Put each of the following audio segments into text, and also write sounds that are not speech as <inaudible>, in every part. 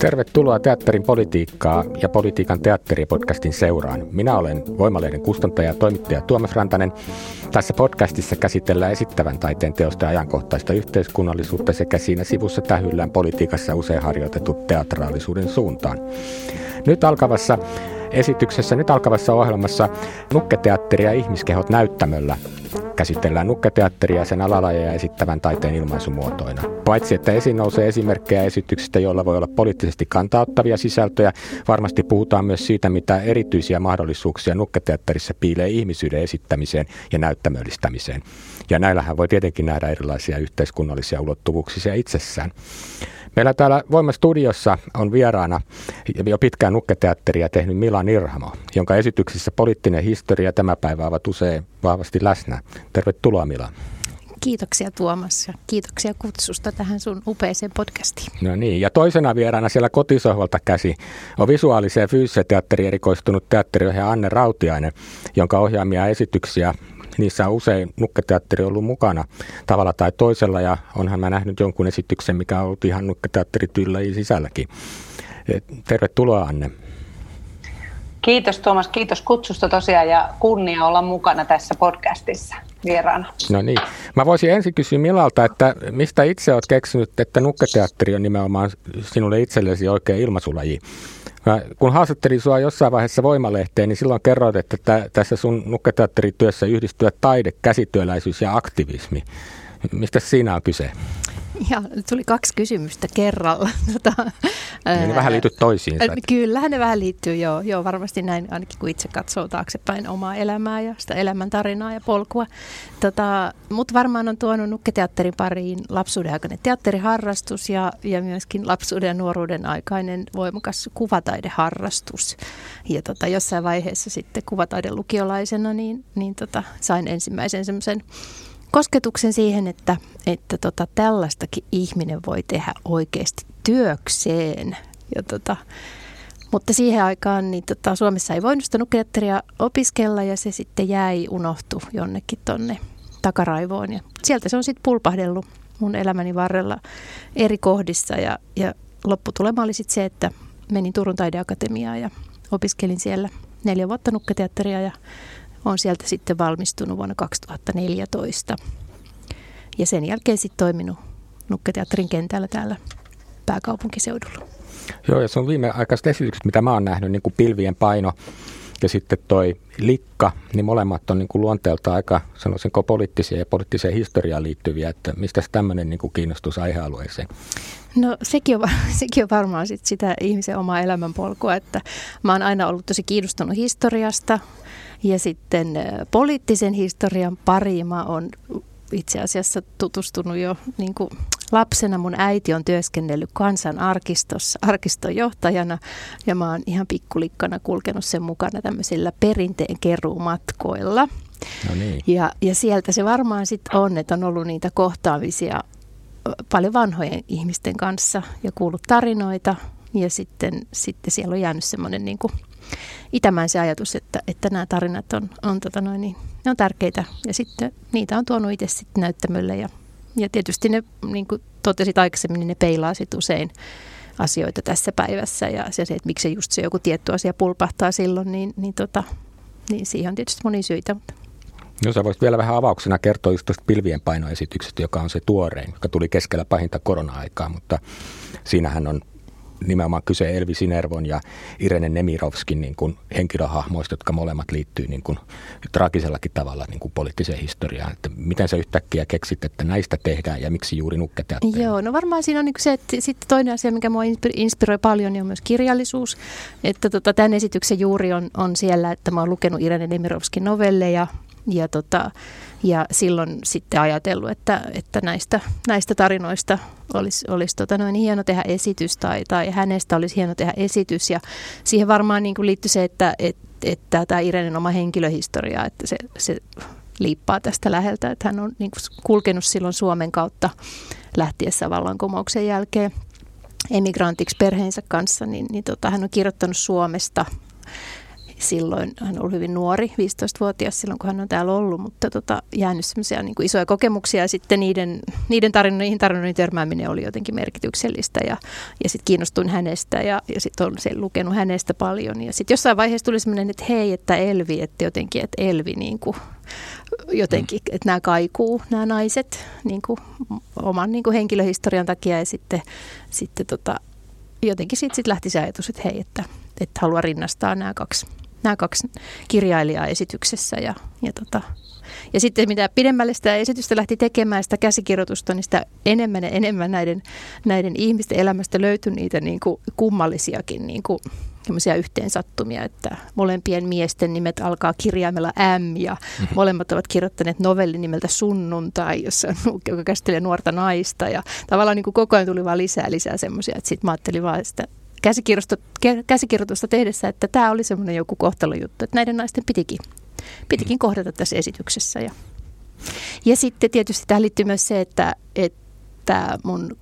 Tervetuloa Teatterin politiikkaa ja politiikan teatteripodcastin seuraan. Minä olen Voimalehden kustantaja ja toimittaja Tuomas Rantanen. Tässä podcastissa käsitellään esittävän taiteen teosta ja ajankohtaista yhteiskunnallisuutta sekä siinä sivussa tähyllään politiikassa usein harjoitetut teatraalisuuden suuntaan. Nyt alkavassa esityksessä, nyt alkavassa ohjelmassa Nukketeatteri ja ihmiskehot näyttämöllä käsitellään nukketeatteria sen alalajeja esittävän taiteen ilmaisumuotoina. Paitsi että esiin nousee esimerkkejä esityksistä, joilla voi olla poliittisesti kantauttavia sisältöjä, varmasti puhutaan myös siitä, mitä erityisiä mahdollisuuksia nukketeatterissa piilee ihmisyyden esittämiseen ja näyttämöllistämiseen. Ja näillähän voi tietenkin nähdä erilaisia yhteiskunnallisia ulottuvuuksia itsessään. Meillä täällä Voimastudiossa on vieraana jo pitkään nukketeatteria tehnyt Milan Irhamo, jonka esityksissä poliittinen historia tämä päivä ovat usein vahvasti läsnä. Tervetuloa Milan. Kiitoksia Tuomas ja kiitoksia kutsusta tähän sun upeeseen podcastiin. No niin, ja toisena vieraana siellä kotisohvalta käsi on visuaaliseen fyysiseen teatteriin erikoistunut teatteriohjaaja Anne Rautiainen, jonka ohjaamia esityksiä niissä on usein nukketeatteri ollut mukana tavalla tai toisella ja onhan mä nähnyt jonkun esityksen, mikä on ollut ihan nukketeatterityllä sisälläkin. Tervetuloa Anne. Kiitos Tuomas, kiitos kutsusta tosiaan ja kunnia olla mukana tässä podcastissa vieraana. No niin. Mä voisin ensin kysyä Milalta, että mistä itse olet keksinyt, että nukketeatteri on nimenomaan sinulle itsellesi oikea ilmaisulaji? Mä, kun haastattelin sinua jossain vaiheessa Voimalehteen, niin silloin kerroit, että tä, tässä sun nukketeatterityössä yhdistyvät taide, käsityöläisyys ja aktivismi. Mistä siinä on kyse? <laughs> Ja tuli kaksi kysymystä kerralla. <laughs> Tota, ne vähän liittyy toisiinsa. Kyllähän ne vähän liittyy, joo, joo. Varmasti näin, ainakin kun itse katsoo taaksepäin omaa elämää ja sitä elämäntarinaa ja polkua. Tota, Mutta varmaan on tuonut nukketeatterin pariin lapsuuden aikainen teatteriharrastus ja, ja myöskin lapsuuden ja nuoruuden aikainen voimakas kuvataideharrastus. Ja tota, jossain vaiheessa sitten kuvataiden lukiolaisena niin, niin tota, sain ensimmäisen semmoisen kosketuksen siihen, että, että tota, tällaistakin ihminen voi tehdä oikeasti työkseen. Ja tota, mutta siihen aikaan niin tota, Suomessa ei voinut sitä nukeatteria opiskella ja se sitten jäi, unohtu jonnekin tonne takaraivoon. Ja sieltä se on sitten pulpahdellut mun elämäni varrella eri kohdissa ja, ja lopputulema oli sitten se, että menin Turun taideakatemiaan ja opiskelin siellä neljä vuotta nukketeatteria ja olen sieltä sitten valmistunut vuonna 2014. Ja sen jälkeen sitten toiminut Nukketeatterin kentällä täällä pääkaupunkiseudulla. Joo, ja se on viimeaikaiset esitykset, mitä mä oon nähnyt, niin kuin Pilvien paino ja sitten toi Likka, niin molemmat on niin kuin luonteelta aika sanoisinko poliittisia ja poliittiseen historiaan liittyviä, että mistä tämmöinen niin kuin kiinnostus aihealueeseen? No sekin on, <laughs> sekin on varmaan sit sitä ihmisen omaa elämänpolkua, että mä oon aina ollut tosi kiinnostunut historiasta ja sitten poliittisen historian pariin mä oon itse asiassa tutustunut jo niin kuin lapsena. Mun äiti on työskennellyt kansan arkistossa, arkiston johtajana ja mä oon ihan pikkulikkana kulkenut sen mukana tämmöisillä perinteen keruumatkoilla. No niin. ja, ja sieltä se varmaan sitten on, että on ollut niitä kohtaamisia paljon vanhojen ihmisten kanssa ja kuullut tarinoita ja sitten, sitten siellä on jäänyt semmoinen niin itämään se ajatus, että, että nämä tarinat on, on, tota noin, niin, ne on tärkeitä ja sitten niitä on tuonut itse sitten näyttämölle ja, ja tietysti ne, niin kuin totesit aikaisemmin, niin ne peilaa sitten usein asioita tässä päivässä ja se, että miksi just se joku tietty asia pulpahtaa silloin, niin, niin, tota, niin siihen on tietysti moni syitä. Mutta. No sä voisit vielä vähän avauksena kertoa just tuosta pilvien painoesityksestä, joka on se tuorein, joka tuli keskellä pahinta korona-aikaa, mutta siinähän on nimenomaan kyse Elvi Sinervon ja Irene Nemirovskin niin kuin henkilöhahmoista, jotka molemmat liittyy niin kuin traagisellakin tavalla niin kuin poliittiseen historiaan. Että miten sä yhtäkkiä keksit, että näistä tehdään ja miksi juuri nukketeatteri? Joo, no varmaan siinä on niin se, että sitten toinen asia, mikä mua inspiroi paljon, niin on myös kirjallisuus. Että tota, tämän esityksen juuri on, on siellä, että mä oon lukenut Irene Nemirovskin novelleja ja, tota, ja silloin sitten ajatellut, että, että näistä, näistä tarinoista olisi, olisi tota noin hieno tehdä esitys tai, tai hänestä olisi hieno tehdä esitys. Ja siihen varmaan niin kuin liittyy se, että, että, että tämä Irenen oma henkilöhistoria, että se, se liippaa tästä läheltä, että hän on niin kuin kulkenut silloin Suomen kautta lähtiessä vallankumouksen jälkeen emigrantiksi perheensä kanssa, niin, niin tota, hän on kirjoittanut Suomesta silloin, hän oli hyvin nuori, 15-vuotias silloin, kun hän on täällä ollut, mutta tota, jäänyt semmoisia niin isoja kokemuksia. Ja sitten niiden, niiden tarinoihin, tarinoihin törmääminen oli jotenkin merkityksellistä ja, ja sitten kiinnostuin hänestä ja, ja sitten olen sen lukenut hänestä paljon. Ja sitten jossain vaiheessa tuli semmoinen, että hei, että Elvi, että jotenkin, että Elvi niin kuin, jotenkin, mm. että nämä kaikuu, nämä naiset niin kuin, oman niin kuin henkilöhistorian takia. Ja sitten, sitten tota, jotenkin sitten sit lähti se ajatus, että hei, että, että haluan rinnastaa nämä kaksi nämä kaksi kirjailijaa esityksessä. Ja, ja, tota, ja sitten mitä pidemmälle sitä esitystä lähti tekemään sitä käsikirjoitusta, niin sitä enemmän ja enemmän näiden, näiden ihmisten elämästä löytyi niitä niin kuin kummallisiakin niin kuin yhteensattumia, että molempien miesten nimet alkaa kirjaimella M ja mm-hmm. molemmat ovat kirjoittaneet novellin nimeltä Sunnuntai, jossa, <laughs> joka käsittelee nuorta naista ja tavallaan niin kuin koko ajan tuli vaan lisää lisää semmoisia, että sitten mä ajattelin vaan sitä käsikirjoitusta, tehdessä, että tämä oli semmoinen joku kohtalojuttu, että näiden naisten pitikin, pitikin kohdata tässä esityksessä. Ja, ja sitten tietysti tähän liittyy myös se, että, että mun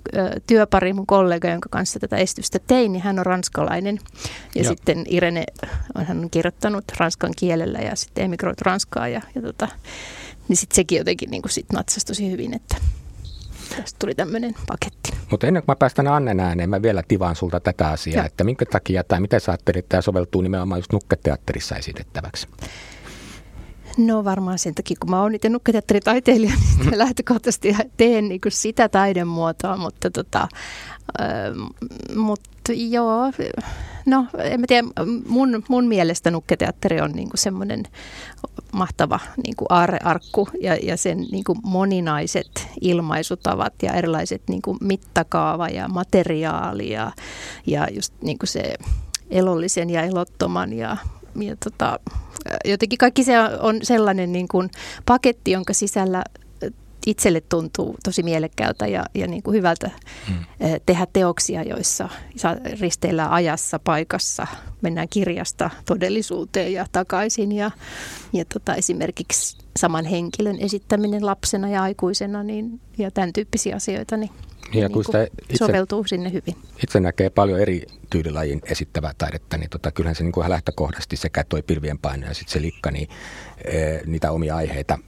työpari, mun kollega, jonka kanssa tätä esitystä tein, niin hän on ranskalainen. Ja, ja. sitten Irene, hän on kirjoittanut ranskan kielellä ja sitten emigroit Ranskaa. Ja, ja tota, niin sitten sekin jotenkin niin sit natsasi tosi hyvin, että tästä tuli tämmöinen paketti. Mutta ennen kuin mä päästän Annen ääneen, mä vielä tivaan sulta tätä asiaa, Joo. että minkä takia tai miten sä ajattelit, että tämä soveltuu nimenomaan just nukketeatterissa esitettäväksi? No varmaan sen takia, kun mä oon itse nukketeatteritaiteilija, niin lähtökohtaisesti teen niin kuin sitä taidemuotoa, mutta tota, mutta joo, no en mä tiedä, mun, mun mielestä nukketeatteri on niinku semmoinen mahtava niinku aarrearkku ja, ja sen niinku moninaiset ilmaisutavat ja erilaiset niinku mittakaava ja materiaali ja, ja just niinku se elollisen ja elottoman ja, ja tota, jotenkin kaikki se on sellainen niin kuin paketti, jonka sisällä itselle tuntuu tosi mielekkäältä ja, ja niin kuin hyvältä mm. tehdä teoksia, joissa risteillään ajassa, paikassa, mennään kirjasta todellisuuteen ja takaisin. Ja, ja tota, esimerkiksi saman henkilön esittäminen lapsena ja aikuisena niin, ja tämän tyyppisiä asioita, niin ja niin sitä itse, soveltuu sinne hyvin. Itse näkee paljon eri tyylilajin esittävää taidetta, niin tota, kyllähän se niin kuin lähtökohdasti sekä toi pilvien paino ja sitten se likka, niin e, niitä omia aiheita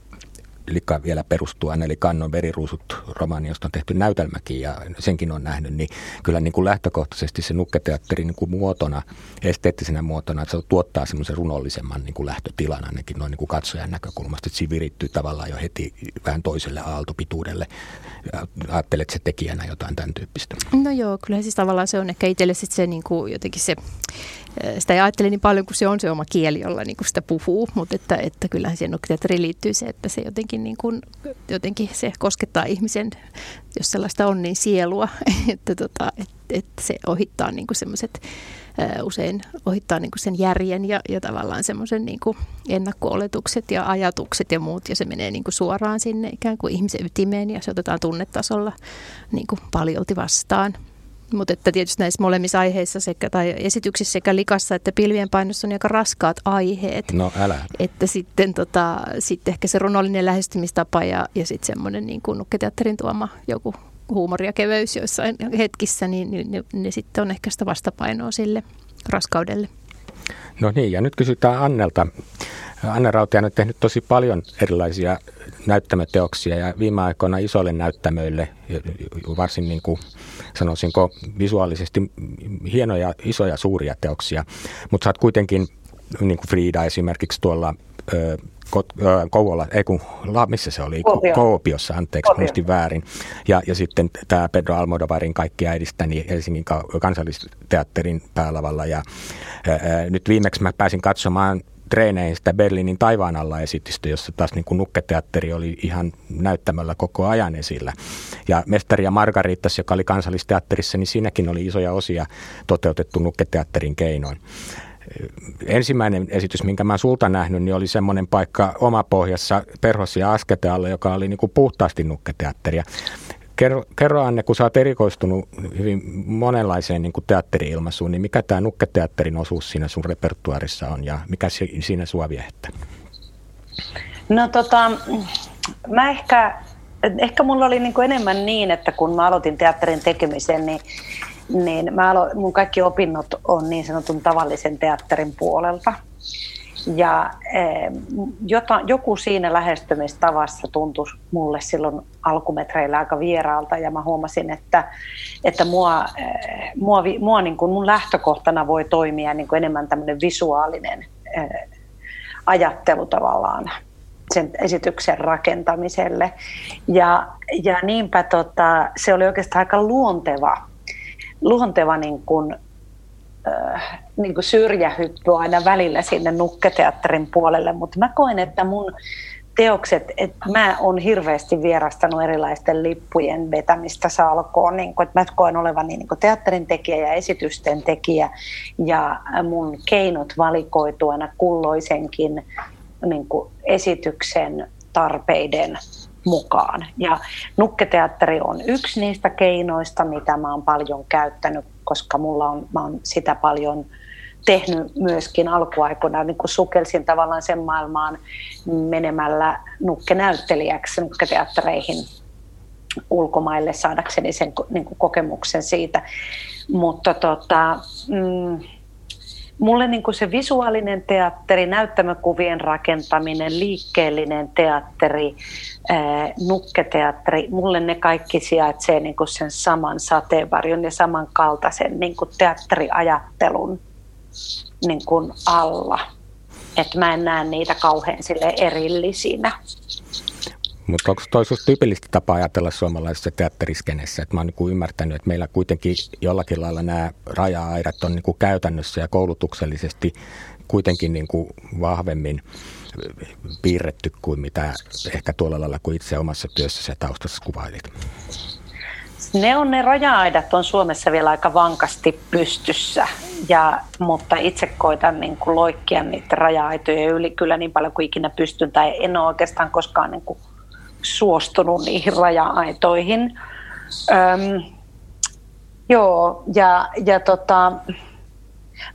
Lika vielä perustuu Anneli Kannon veriruusut romaani, josta on tehty näytelmäkin ja senkin on nähnyt, niin kyllä niin kuin lähtökohtaisesti se nukketeatteri niin kuin muotona, esteettisenä muotona, että se tuottaa semmoisen runollisemman niin kuin lähtötilan ainakin noin niin kuin katsojan näkökulmasta, että siinä virittyy tavallaan jo heti vähän toiselle aaltopituudelle. Ajattelet se tekijänä jotain tämän tyyppistä? No joo, kyllä siis tavallaan se on ehkä itselle se niin kuin jotenkin se sitä ei ajattele niin paljon, kun se on se oma kieli, jolla niin kuin sitä puhuu, mutta että, että kyllähän siihen teatteriin liittyy se, että se jotenkin, niin kuin, jotenkin se koskettaa ihmisen, jos sellaista on, niin sielua, <laughs> että, tota, että, että se ohittaa niin kuin semmoiset, usein ohittaa niin kuin sen järjen ja, ja tavallaan semmoisen niin kuin ennakko-oletukset ja ajatukset ja muut, ja se menee niin kuin suoraan sinne ikään kuin ihmisen ytimeen, ja se otetaan tunnetasolla niin kuin paljolti vastaan. Mutta että tietysti näissä molemmissa aiheissa sekä, tai esityksissä sekä likassa että pilvien painossa on aika raskaat aiheet. No älä. Että sitten, tota, sitten ehkä se runollinen lähestymistapa ja, ja sitten semmoinen niin kuin nukketeatterin tuoma joku huumori ja keveys joissain hetkissä, niin, niin ne, ne sitten on ehkä sitä vastapainoa sille raskaudelle. No niin, ja nyt kysytään Annelta. Anne Rautian on tehnyt tosi paljon erilaisia näyttämöteoksia ja viime aikoina isoille näyttämöille, varsin niin kuin sanoisinko visuaalisesti hienoja, isoja, suuria teoksia, mutta sä oot kuitenkin niin kuin Frida esimerkiksi tuolla Kouvola, ei kun, missä se oli? Kuopio. Koopiossa, anteeksi, Kuopio. muistin väärin. Ja, ja sitten tämä Pedro Almodovarin kaikki äidistäni niin Helsingin kansallisteatterin päälavalla. Ja ää, nyt viimeksi mä pääsin katsomaan treeneihin sitä Berliinin taivaan alla esitystä, jossa taas niin kuin nukketeatteri oli ihan näyttämällä koko ajan esillä. Ja Mestari ja Margaritas, joka oli kansallisteatterissa, niin siinäkin oli isoja osia toteutettu nukketeatterin keinoin ensimmäinen esitys, minkä mä sulta nähnyt, niin oli semmoinen paikka omapohjassa Perhossa ja Asketealla, joka oli niin kuin puhtaasti nukketeatteria. Kerro, kerro Anne, kun sä oot erikoistunut hyvin monenlaiseen niin teatteri-ilmaisuun, niin mikä tämä nukketeatterin osuus siinä sun repertuarissa on ja mikä siinä sua viehettä? No tota, mä ehkä, ehkä mulla oli niin enemmän niin, että kun mä aloitin teatterin tekemisen, niin niin mä alo, mun kaikki opinnot on niin sanotun tavallisen teatterin puolelta. Ja eh, jota, joku siinä lähestymistavassa tuntui mulle silloin alkumetreillä aika vieraalta ja mä huomasin, että, että mua, eh, mua, mua niin kuin mun lähtökohtana voi toimia niin kuin enemmän tämmöinen visuaalinen eh, ajattelu tavallaan sen esityksen rakentamiselle. Ja, ja niinpä tota, se oli oikeastaan aika luonteva luonteva niin kuin, niin kuin syrjähyppy aina välillä sinne nukketeatterin puolelle, mutta mä koen, että mun teokset, että mä oon hirveästi vierastanut erilaisten lippujen vetämistä salkoon, niin kuin, että mä koen olevan niin kuin teatterin tekijä ja esitysten tekijä ja mun keinot valikoitu aina kulloisenkin niin esityksen tarpeiden mukaan. Ja nukketeatteri on yksi niistä keinoista, mitä mä oon paljon käyttänyt, koska mulla on, mä oon sitä paljon tehnyt myöskin alkuaikoina, niin kuin sukelsin tavallaan sen maailmaan menemällä nukkenäyttelijäksi nukketeattereihin ulkomaille saadakseni sen niin kokemuksen siitä. Mutta tota, mm, mulle niin kuin se visuaalinen teatteri, näyttämökuvien rakentaminen, liikkeellinen teatteri, nukketeatteri, mulle ne kaikki sijaitsee niin kuin sen saman sateenvarjon ja samankaltaisen niin kuin teatteriajattelun niin kuin alla. Että mä en näe niitä kauhean sille erillisinä. Mutta onko toi tyypillistä tapa ajatella suomalaisessa teatteriskenessä? Et mä oon niin ymmärtänyt, että meillä kuitenkin jollakin lailla nämä raja-aidat on niin käytännössä ja koulutuksellisesti kuitenkin niin kuin vahvemmin piirretty kuin mitä ehkä tuolla lailla kuin itse omassa työssä taustassa kuvailit. Ne on ne raja-aidat on Suomessa vielä aika vankasti pystyssä, ja, mutta itse koitan niin kuin loikkia niiden raja-aitojen yli kyllä niin paljon kuin ikinä pystyn, tai en ole oikeastaan koskaan niin kuin suostunut niihin raja-aitoihin. Öm, joo, ja, ja tota,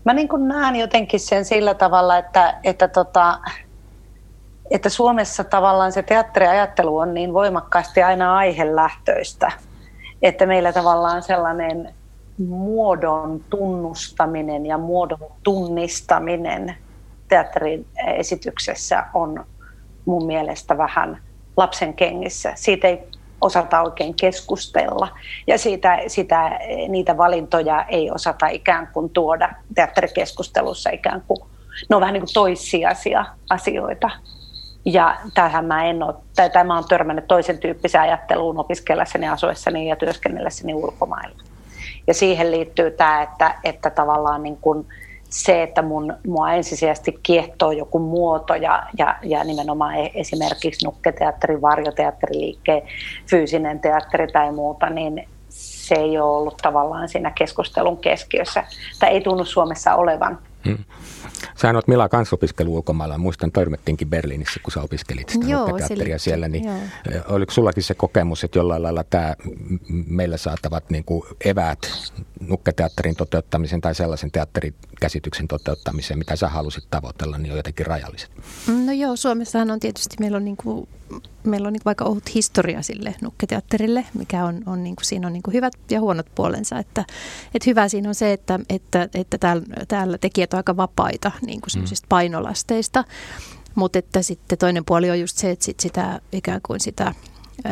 mä niin kuin näen jotenkin sen sillä tavalla, että, että, tota, että Suomessa tavallaan se teatteriajattelu on niin voimakkaasti aina aihelähtöistä, että meillä tavallaan sellainen muodon tunnustaminen ja muodon tunnistaminen teatterin esityksessä on mun mielestä vähän – lapsen kengissä. Siitä ei osata oikein keskustella ja siitä, sitä, niitä valintoja ei osata ikään kuin tuoda teatterikeskustelussa ikään kuin, ne on vähän niin kuin toissijaisia asioita. Ja tähän mä en ole, tai tämä on törmännyt toisen tyyppiseen ajatteluun opiskellessani, asuessani ja työskennellessäni ulkomailla. Ja siihen liittyy tämä, että, että tavallaan niin kuin, se, että mun, mua ensisijaisesti kiehtoo joku muoto ja, ja, ja nimenomaan e, esimerkiksi nukketeatteri, varjoteatteriliikkeen, fyysinen teatteri tai muuta, niin se ei ole ollut tavallaan siinä keskustelun keskiössä. Tai ei tunnu Suomessa olevan. Hmm. Sä oot Mila kanssa opiskellut ulkomailla. Muistan, törmättiinkin Berliinissä, kun sä opiskelit sitä joo, teatteria siellä. Niin joo. Oliko sullakin se kokemus, että jollain lailla tämä meillä saatavat niin kuin eväät nukketeatterin toteuttamisen tai sellaisen teatterikäsityksen toteuttamiseen, mitä sä halusit tavoitella, niin on jotenkin rajalliset? No joo, Suomessahan on tietysti, meillä on, niin kuin, meillä on niin vaikka ohut historia sille nukketeatterille, mikä on, on niin kuin, siinä on niin kuin hyvät ja huonot puolensa. Että, että hyvä siinä on se, että, että, että täällä, täällä tekijät on aika vapaita niin kuin mm. painolasteista, mutta että sitten toinen puoli on just se, että sit sitä ikään kuin sitä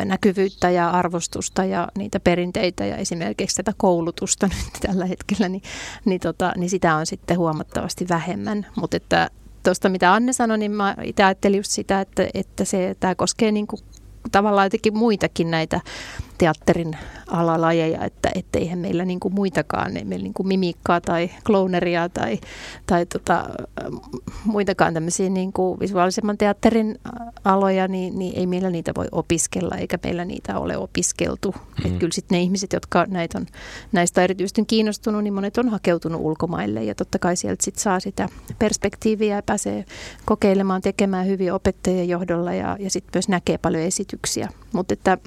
näkyvyyttä ja arvostusta ja niitä perinteitä ja esimerkiksi tätä koulutusta <laughs> nyt tällä hetkellä, niin, niin, tota, niin sitä on sitten huomattavasti vähemmän. Mutta että tuosta mitä Anne sanoi, niin mä itse ajattelin just sitä, että, että se, tämä koskee niin kuin tavallaan jotenkin muitakin näitä teatterin alalajeja, että eihän meillä niin kuin muitakaan, ei meillä niin kuin mimikkaa tai clowneria tai, tai tota, muitakaan tämmöisiä niin kuin visuaalisemman teatterin aloja, niin, niin ei meillä niitä voi opiskella eikä meillä niitä ole opiskeltu. Mm. Että kyllä sitten ne ihmiset, jotka näitä on, näistä on erityisesti kiinnostunut, niin monet on hakeutunut ulkomaille ja totta kai sieltä sitten saa sitä perspektiiviä ja pääsee kokeilemaan, tekemään hyviä opettajien johdolla ja, ja sitten myös näkee paljon esityksiä. Mutta että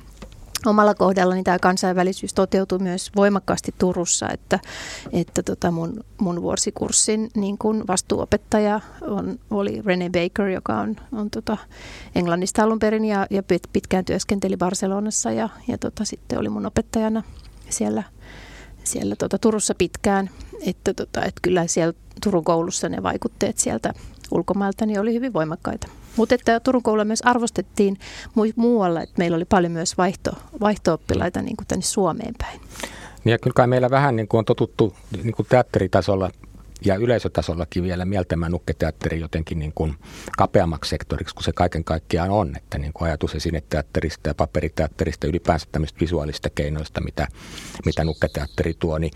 omalla kohdallani tämä kansainvälisyys toteutui myös voimakkaasti Turussa, että, että tota mun, mun vuosikurssin niin kun vastuuopettaja on, oli Rene Baker, joka on, on tota Englannista alun perin ja, ja pitkään työskenteli Barcelonassa ja, ja tota, sitten oli mun opettajana siellä, siellä tota Turussa pitkään. Että, tota, että kyllä siellä Turun koulussa ne vaikutteet sieltä ulkomailta niin oli hyvin voimakkaita. Mutta että Turun koululla myös arvostettiin muualla, että meillä oli paljon myös vaihto, vaihto-oppilaita niin kuin tänne Suomeen päin. Niin ja kyllä meillä vähän niin kuin on totuttu niin kuin teatteritasolla ja yleisötasollakin vielä mieltämään nukketeatteri jotenkin niin kuin kapeammaksi sektoriksi kuin se kaiken kaikkiaan on. Että niin kuin ajatus esineteatterista ja paperiteatterista, ylipäänsä tämmöistä visuaalista keinoista, mitä, mitä nukketeatteri tuo, niin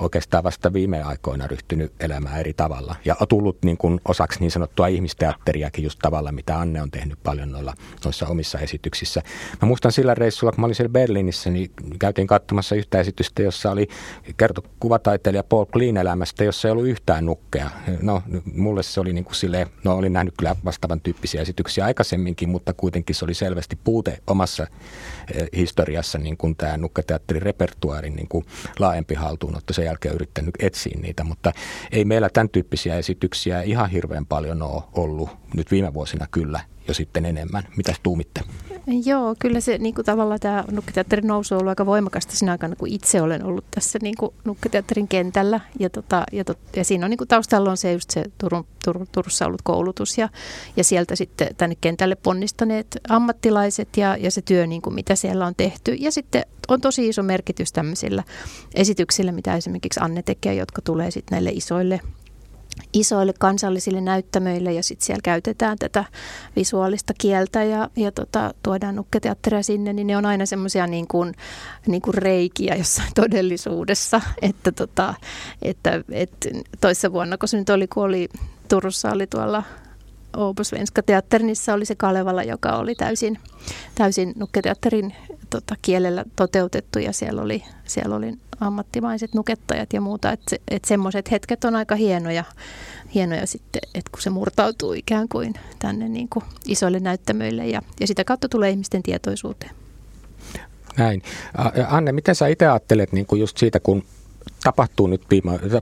oikeastaan vasta viime aikoina ryhtynyt elämään eri tavalla. Ja on tullut niin kuin osaksi niin sanottua ihmisteatteriakin just tavalla, mitä Anne on tehnyt paljon noilla, noissa omissa esityksissä. Mä muistan sillä reissulla, kun mä olin siellä Berliinissä, niin käytiin katsomassa yhtä esitystä, jossa oli kerto kuvataiteilija Paul Klein elämästä, jossa ei ollut yhtään nukkea. No, mulle se oli niin kuin silleen, no olin nähnyt kyllä vastaavan tyyppisiä esityksiä aikaisemminkin, mutta kuitenkin se oli selvästi puute omassa eh, historiassa niin kuin tämä nukketeatterin repertuaarin niin kuin laajempi haltuunotto. Sen jälkeen yrittänyt etsiä niitä, mutta ei meillä tämän tyyppisiä esityksiä ihan hirveän paljon ole ollut nyt viime vuosina kyllä jo sitten enemmän. Mitäs tuumitte? Joo, kyllä se niin kuin tavallaan tämä nukketeatterin nousu on ollut aika voimakasta siinä aikana, kun itse olen ollut tässä niin kuin nukketeatterin kentällä. Ja, tota, ja, tot, ja siinä on niin kuin taustalla on se just se Turun, Tur, Turussa ollut koulutus ja, ja sieltä sitten tänne kentälle ponnistaneet ammattilaiset ja, ja se työ, niin kuin mitä siellä on tehty. Ja sitten on tosi iso merkitys tämmöisillä esityksillä, mitä esimerkiksi Anne tekee, jotka tulee sitten näille isoille isoille kansallisille näyttämöille ja sitten siellä käytetään tätä visuaalista kieltä ja, ja tota, tuodaan nukketeatteria sinne, niin ne on aina semmoisia niin kuin, niin kuin reikiä jossain <laughs> todellisuudessa. Että, tota, että, että toissa vuonna, kun se nyt oli, kun oli Turussa oli tuolla Oopusvenska teatterissa oli se Kalevala, joka oli täysin, täysin nukketeatterin tota, kielellä toteutettu ja siellä oli, siellä oli ammattimaiset nukettajat ja muuta. Että et semmoiset hetket on aika hienoja, hienoja sitten, että kun se murtautuu ikään kuin tänne niin kuin isoille näyttämöille ja, ja sitä kautta tulee ihmisten tietoisuuteen. Näin. Anne, miten sä itse ajattelet niin kuin just siitä, kun tapahtuu nyt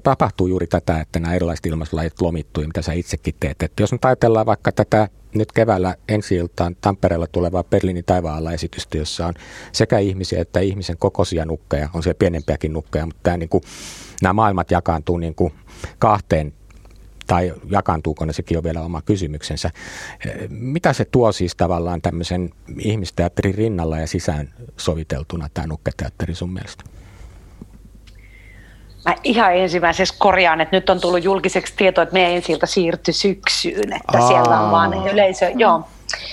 tapahtuu juuri tätä, että nämä erilaiset ilmastolajit lomittuu ja mitä sä itsekin teet. Että jos nyt ajatellaan vaikka tätä nyt keväällä ensi iltaan Tampereella tulevaa Berliinin taivaalla esitystä, jossa on sekä ihmisiä että ihmisen kokoisia nukkeja, on siellä pienempiäkin nukkeja, mutta tämä, niin kuin, nämä maailmat jakaantuu niin kuin kahteen tai jakaantuuko ne, sekin on vielä oma kysymyksensä. Mitä se tuo siis tavallaan tämmöisen ihmisteatterin rinnalla ja sisään soviteltuna tämä nukketeatteri sun mielestä? Mä ihan ensimmäisessä korjaan, että nyt on tullut julkiseksi tieto, että meidän ensi siirtyi syksyyn, että Aa. siellä on vaan yleisö, joo,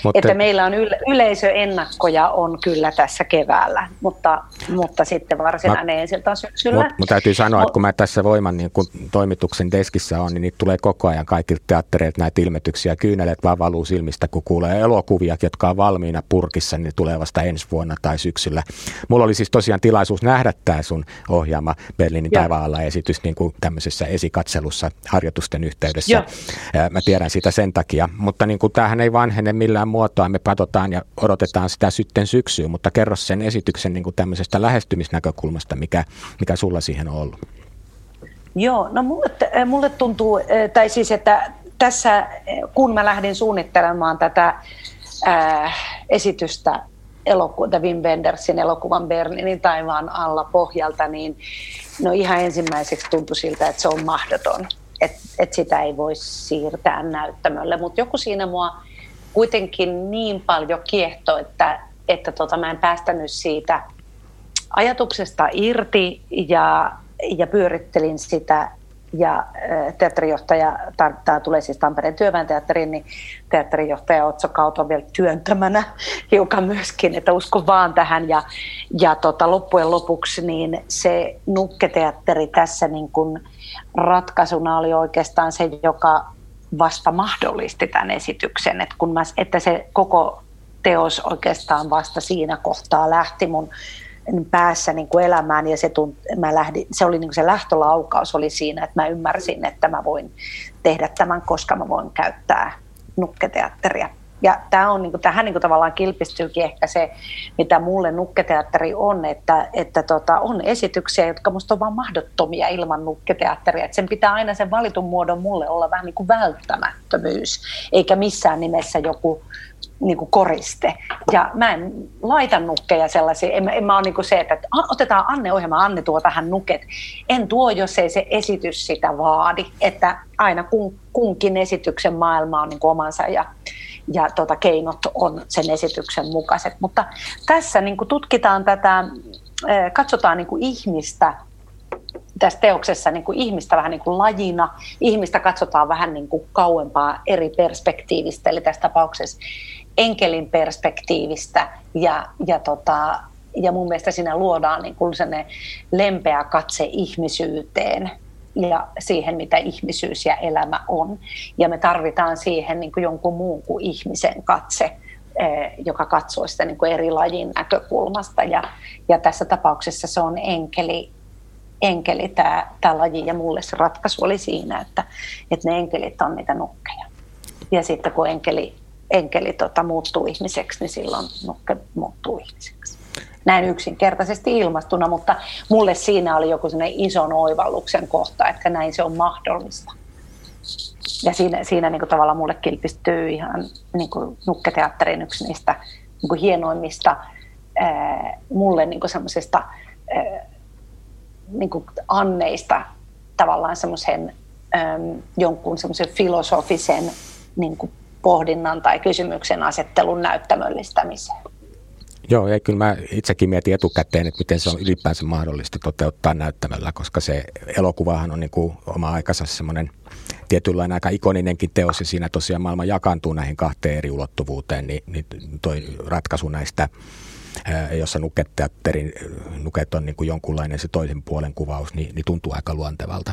mutta, että meillä on yle, yleisöennakkoja on kyllä tässä keväällä, mutta, mutta sitten varsinainen on syksyllä. Mutta mut täytyy sanoa, Mut, että kun mä tässä Voiman niin kun toimituksen deskissä on, niin niitä tulee koko ajan kaikilta teattereilta näitä ilmetyksiä. Kyynelet vaan valuu silmistä, kun kuulee elokuvia, jotka on valmiina purkissa, niin tulee vasta ensi vuonna tai syksyllä. Mulla oli siis tosiaan tilaisuus nähdä tämä sun ohjaama Berliinin taivaalla esitys niin kuin tämmöisessä esikatselussa harjoitusten yhteydessä. Ja. Mä tiedän sitä sen takia, mutta niin kuin tämähän ei vanhene millään muotoa. Me katsotaan ja odotetaan sitä sitten syksyyn, mutta kerro sen esityksen niin kuin tämmöisestä lähestymisnäkökulmasta, mikä, mikä sulla siihen on ollut. Joo, no mulle, äh, mulle tuntuu, äh, tai siis että tässä äh, kun mä lähdin suunnittelemaan tätä äh, esitystä elokuva, Wim Wendersin elokuvan Berliinin taivaan alla pohjalta, niin no ihan ensimmäiseksi tuntui siltä, että se on mahdoton, että, että sitä ei voi siirtää näyttämölle, mutta joku siinä mua kuitenkin niin paljon kiehto, että, että tota, mä en päästänyt siitä ajatuksesta irti ja, ja pyörittelin sitä ja teatterijohtaja, tämä tulee siis Tampereen työväen teatteriin, niin teatterijohtaja Otso Kauto on vielä työntämänä hiukan myöskin, että usko vaan tähän. Ja, ja tota, loppujen lopuksi niin se nukketeatteri tässä niin kuin ratkaisuna oli oikeastaan se, joka vasta mahdollisti tämän esityksen, että, kun mä, että se koko teos oikeastaan vasta siinä kohtaa lähti mun päässä niin kuin elämään ja se, tunt, mä lähdin, se oli niin kuin se lähtölaukaus oli siinä, että mä ymmärsin, että mä voin tehdä tämän, koska mä voin käyttää nukketeatteria. Ja tämä on, niin kuin, tähän niin kuin tavallaan kilpistyykin ehkä se, mitä mulle nukketeatteri on, että, että tota, on esityksiä, jotka musta on vaan mahdottomia ilman nukketeatteria. Et sen pitää aina sen valitun muodon mulle olla vähän niin kuin välttämättömyys, eikä missään nimessä joku niin kuin koriste. Ja mä en laita nukkeja sellaisia, en, en mä ole niin kuin se, että otetaan Anne ohjelma, Anne tuo tähän nuket. En tuo, jos ei se esitys sitä vaadi, että aina kun, kunkin esityksen maailma on niin kuin omansa ja, ja tota, keinot on sen esityksen mukaiset. Mutta tässä niin kuin tutkitaan tätä, katsotaan niin kuin ihmistä tässä teoksessa niin kuin ihmistä vähän niin kuin lajina. Ihmistä katsotaan vähän niin kuin kauempaa eri perspektiivistä, eli tässä tapauksessa enkelin perspektiivistä ja, ja, tota, ja mun mielestä siinä luodaan niin kuin lempeä katse ihmisyyteen ja siihen, mitä ihmisyys ja elämä on. Ja me tarvitaan siihen niin kuin jonkun muun kuin ihmisen katse, eh, joka katsoo sitä niin kuin eri lajin näkökulmasta. Ja, ja tässä tapauksessa se on enkeli, enkeli tämä, tämä laji, ja mulle se ratkaisu oli siinä, että, että ne enkelit on niitä nukkeja. Ja sitten kun enkeli enkeli tota, muuttuu ihmiseksi, niin silloin nukke muuttuu ihmiseksi. Näin yksinkertaisesti ilmastuna, mutta mulle siinä oli joku sellainen ison oivalluksen kohta, että näin se on mahdollista. Ja siinä, siinä niin kuin tavallaan mulle kilpistyy ihan niin kuin nukketeatterin yksi niistä niin kuin hienoimmista ää, mulle niin kuin semmoisesta niin anneista tavallaan semmoisen jonkun semmoisen filosofisen niin kuin pohdinnan tai kysymyksen asettelun näyttämöllistämiseen. Joo, ja kyllä mä itsekin mietin etukäteen, että miten se on ylipäänsä mahdollista toteuttaa näyttämöllä, koska se elokuvahan on niin kuin oma aikansa semmoinen tietynlainen aika ikoninenkin teos, ja siinä tosiaan maailma jakaantuu näihin kahteen eri ulottuvuuteen, niin, niin toi ratkaisu näistä jossa nuketeatterin, nuket on niin kuin jonkunlainen se toisen puolen kuvaus, niin, niin tuntuu aika luontevalta.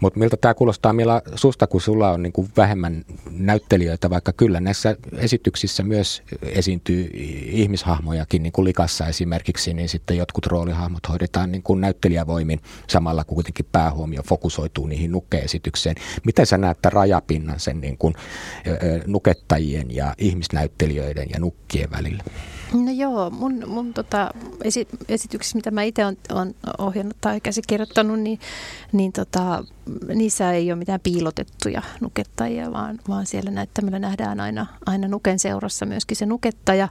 Mutta miltä tämä kuulostaa Milla susta, kun sulla on niin kuin vähemmän näyttelijöitä, vaikka kyllä näissä esityksissä myös esiintyy ihmishahmojakin, niin kuin Likassa esimerkiksi, niin sitten jotkut roolihahmot hoidetaan niin kuin näyttelijävoimin, samalla kuitenkin päähuomio fokusoituu niihin nukkeesitykseen. Miten sä näet tämän rajapinnan sen niin kuin, nukettajien ja ihmisnäyttelijöiden ja nukkien välillä? No joo, mun, mun tota, esi- esityksissä, mitä mä itse olen ohjannut tai käsikirjoittanut, niin, niin tota, niissä ei ole mitään piilotettuja nukettajia, vaan, vaan siellä näyttämällä nähdään aina, aina nuken seurassa myöskin se nukettaja.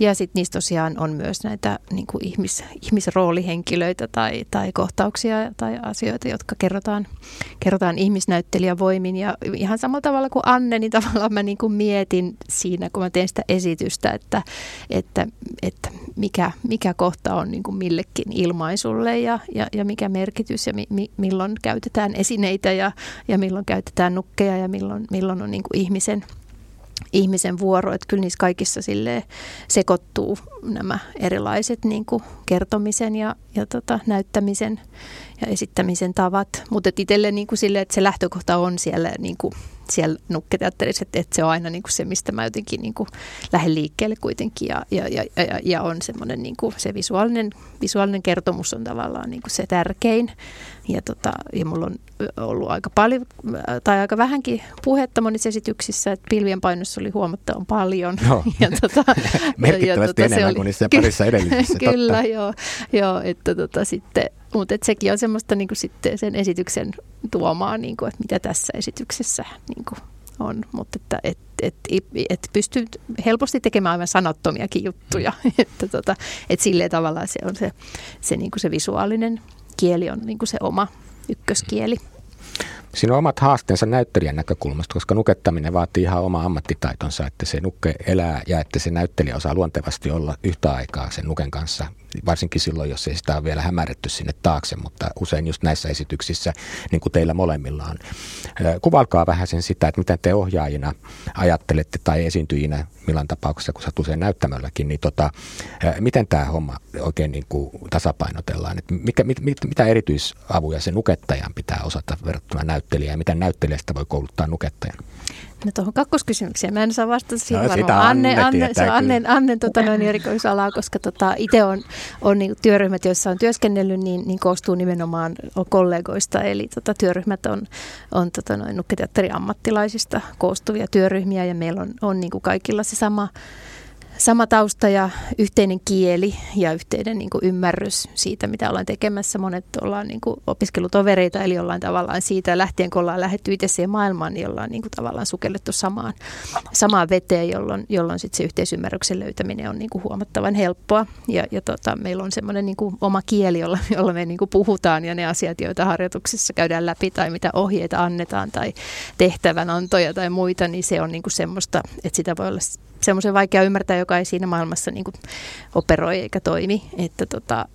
Ja sitten niissä tosiaan on myös näitä niin kuin ihmis, ihmisroolihenkilöitä tai, tai kohtauksia tai asioita, jotka kerrotaan, kerrotaan ihmisnäyttelijän voimin. Ja ihan samalla tavalla kuin Anne, niin tavallaan mä niin kuin mietin siinä, kun mä teen sitä esitystä, että, että, että mikä, mikä kohta on niin kuin millekin ilmaisulle ja, ja, ja mikä merkitys ja mi, mi, milloin käytetään esiin esineitä ja, ja milloin käytetään nukkeja ja milloin, milloin on niin kuin ihmisen, ihmisen vuoro. Että kyllä niissä kaikissa sille sekoittuu nämä erilaiset niin kuin kertomisen ja, ja tota, näyttämisen ja esittämisen tavat. Mutta itselle niin kuin sille, että se lähtökohta on siellä niin kuin siellä nukketeatterissa, että, että se on aina niin kuin se, mistä mä jotenkin niin kuin lähden liikkeelle kuitenkin ja, ja, ja, ja, ja on semmoinen niin kuin se visuaalinen, visuaalinen kertomus on tavallaan niin kuin se tärkein. Ja, tota, ja mulla on ollut aika paljon tai aika vähänkin puhetta monissa esityksissä, että pilvien painossa oli huomattavan paljon. <laughs> Ja, tota, <laughs> Merkittävästi ja, tota, enemmän oli, kuin niissä <laughs> parissa edellisissä. Kyllä, totta. joo, joo että tota, sitten mutta sekin on semmoista niin kuin sitten sen esityksen tuomaa, niin kuin, että mitä tässä esityksessä niin kuin on. Mutta että et, et, et, et pystyy helposti tekemään aivan sanottomiakin juttuja. että tota, et silleen tavallaan se on se, se, niin kuin se visuaalinen kieli on niin kuin se oma ykköskieli. Siinä on omat haasteensa näyttelijän näkökulmasta, koska nukettaminen vaatii ihan oma ammattitaitonsa, että se nukke elää ja että se näyttelijä osaa luontevasti olla yhtä aikaa sen nuken kanssa varsinkin silloin, jos ei sitä ole vielä hämärretty sinne taakse, mutta usein just näissä esityksissä, niin kuin teillä molemmilla on. Kuvalkaa vähän sen sitä, että miten te ohjaajina ajattelette tai esiintyjinä, milloin tapauksessa, kun sä usein näyttämölläkin, niin tota, miten tämä homma oikein niin kuin tasapainotellaan, että mikä, mit, mit, mitä erityisavuja sen nukettajan pitää osata verrattuna näyttelijään ja miten näyttelijästä voi kouluttaa nukettajan? No tuohon kakkoskysymykseen. Mä en saa vastata siihen no, varmaan. Anne, Anne, Anne, se on Anne, Anne tota, noin erikoisalaa, koska tota, itse on, on niin, työryhmät, joissa on työskennellyt, niin, niin koostuu nimenomaan kollegoista. Eli tota, työryhmät on, on tota, noin nukketeatterin ammattilaisista koostuvia työryhmiä ja meillä on, on niin kuin kaikilla se sama sama tausta ja yhteinen kieli ja yhteinen niin kuin ymmärrys siitä, mitä ollaan tekemässä. Monet ollaan niin kuin opiskelutovereita, eli ollaan tavallaan siitä lähtien, kun ollaan lähdetty itse siihen maailmaan, niin ollaan niin kuin tavallaan sukellettu samaan, samaan veteen, jolloin, jolloin sit se yhteisymmärryksen löytäminen on niin kuin huomattavan helppoa. Ja, ja tota, meillä on semmoinen niin kuin oma kieli, jolla, jolla me niin kuin puhutaan ja ne asiat, joita harjoituksissa käydään läpi tai mitä ohjeita annetaan tai tehtävänantoja tai muita, niin se on niin kuin semmoista, että sitä voi olla semmoisen vaikea ymmärtää, joka ei siinä maailmassa niin kuin operoi eikä toimi. Että tota,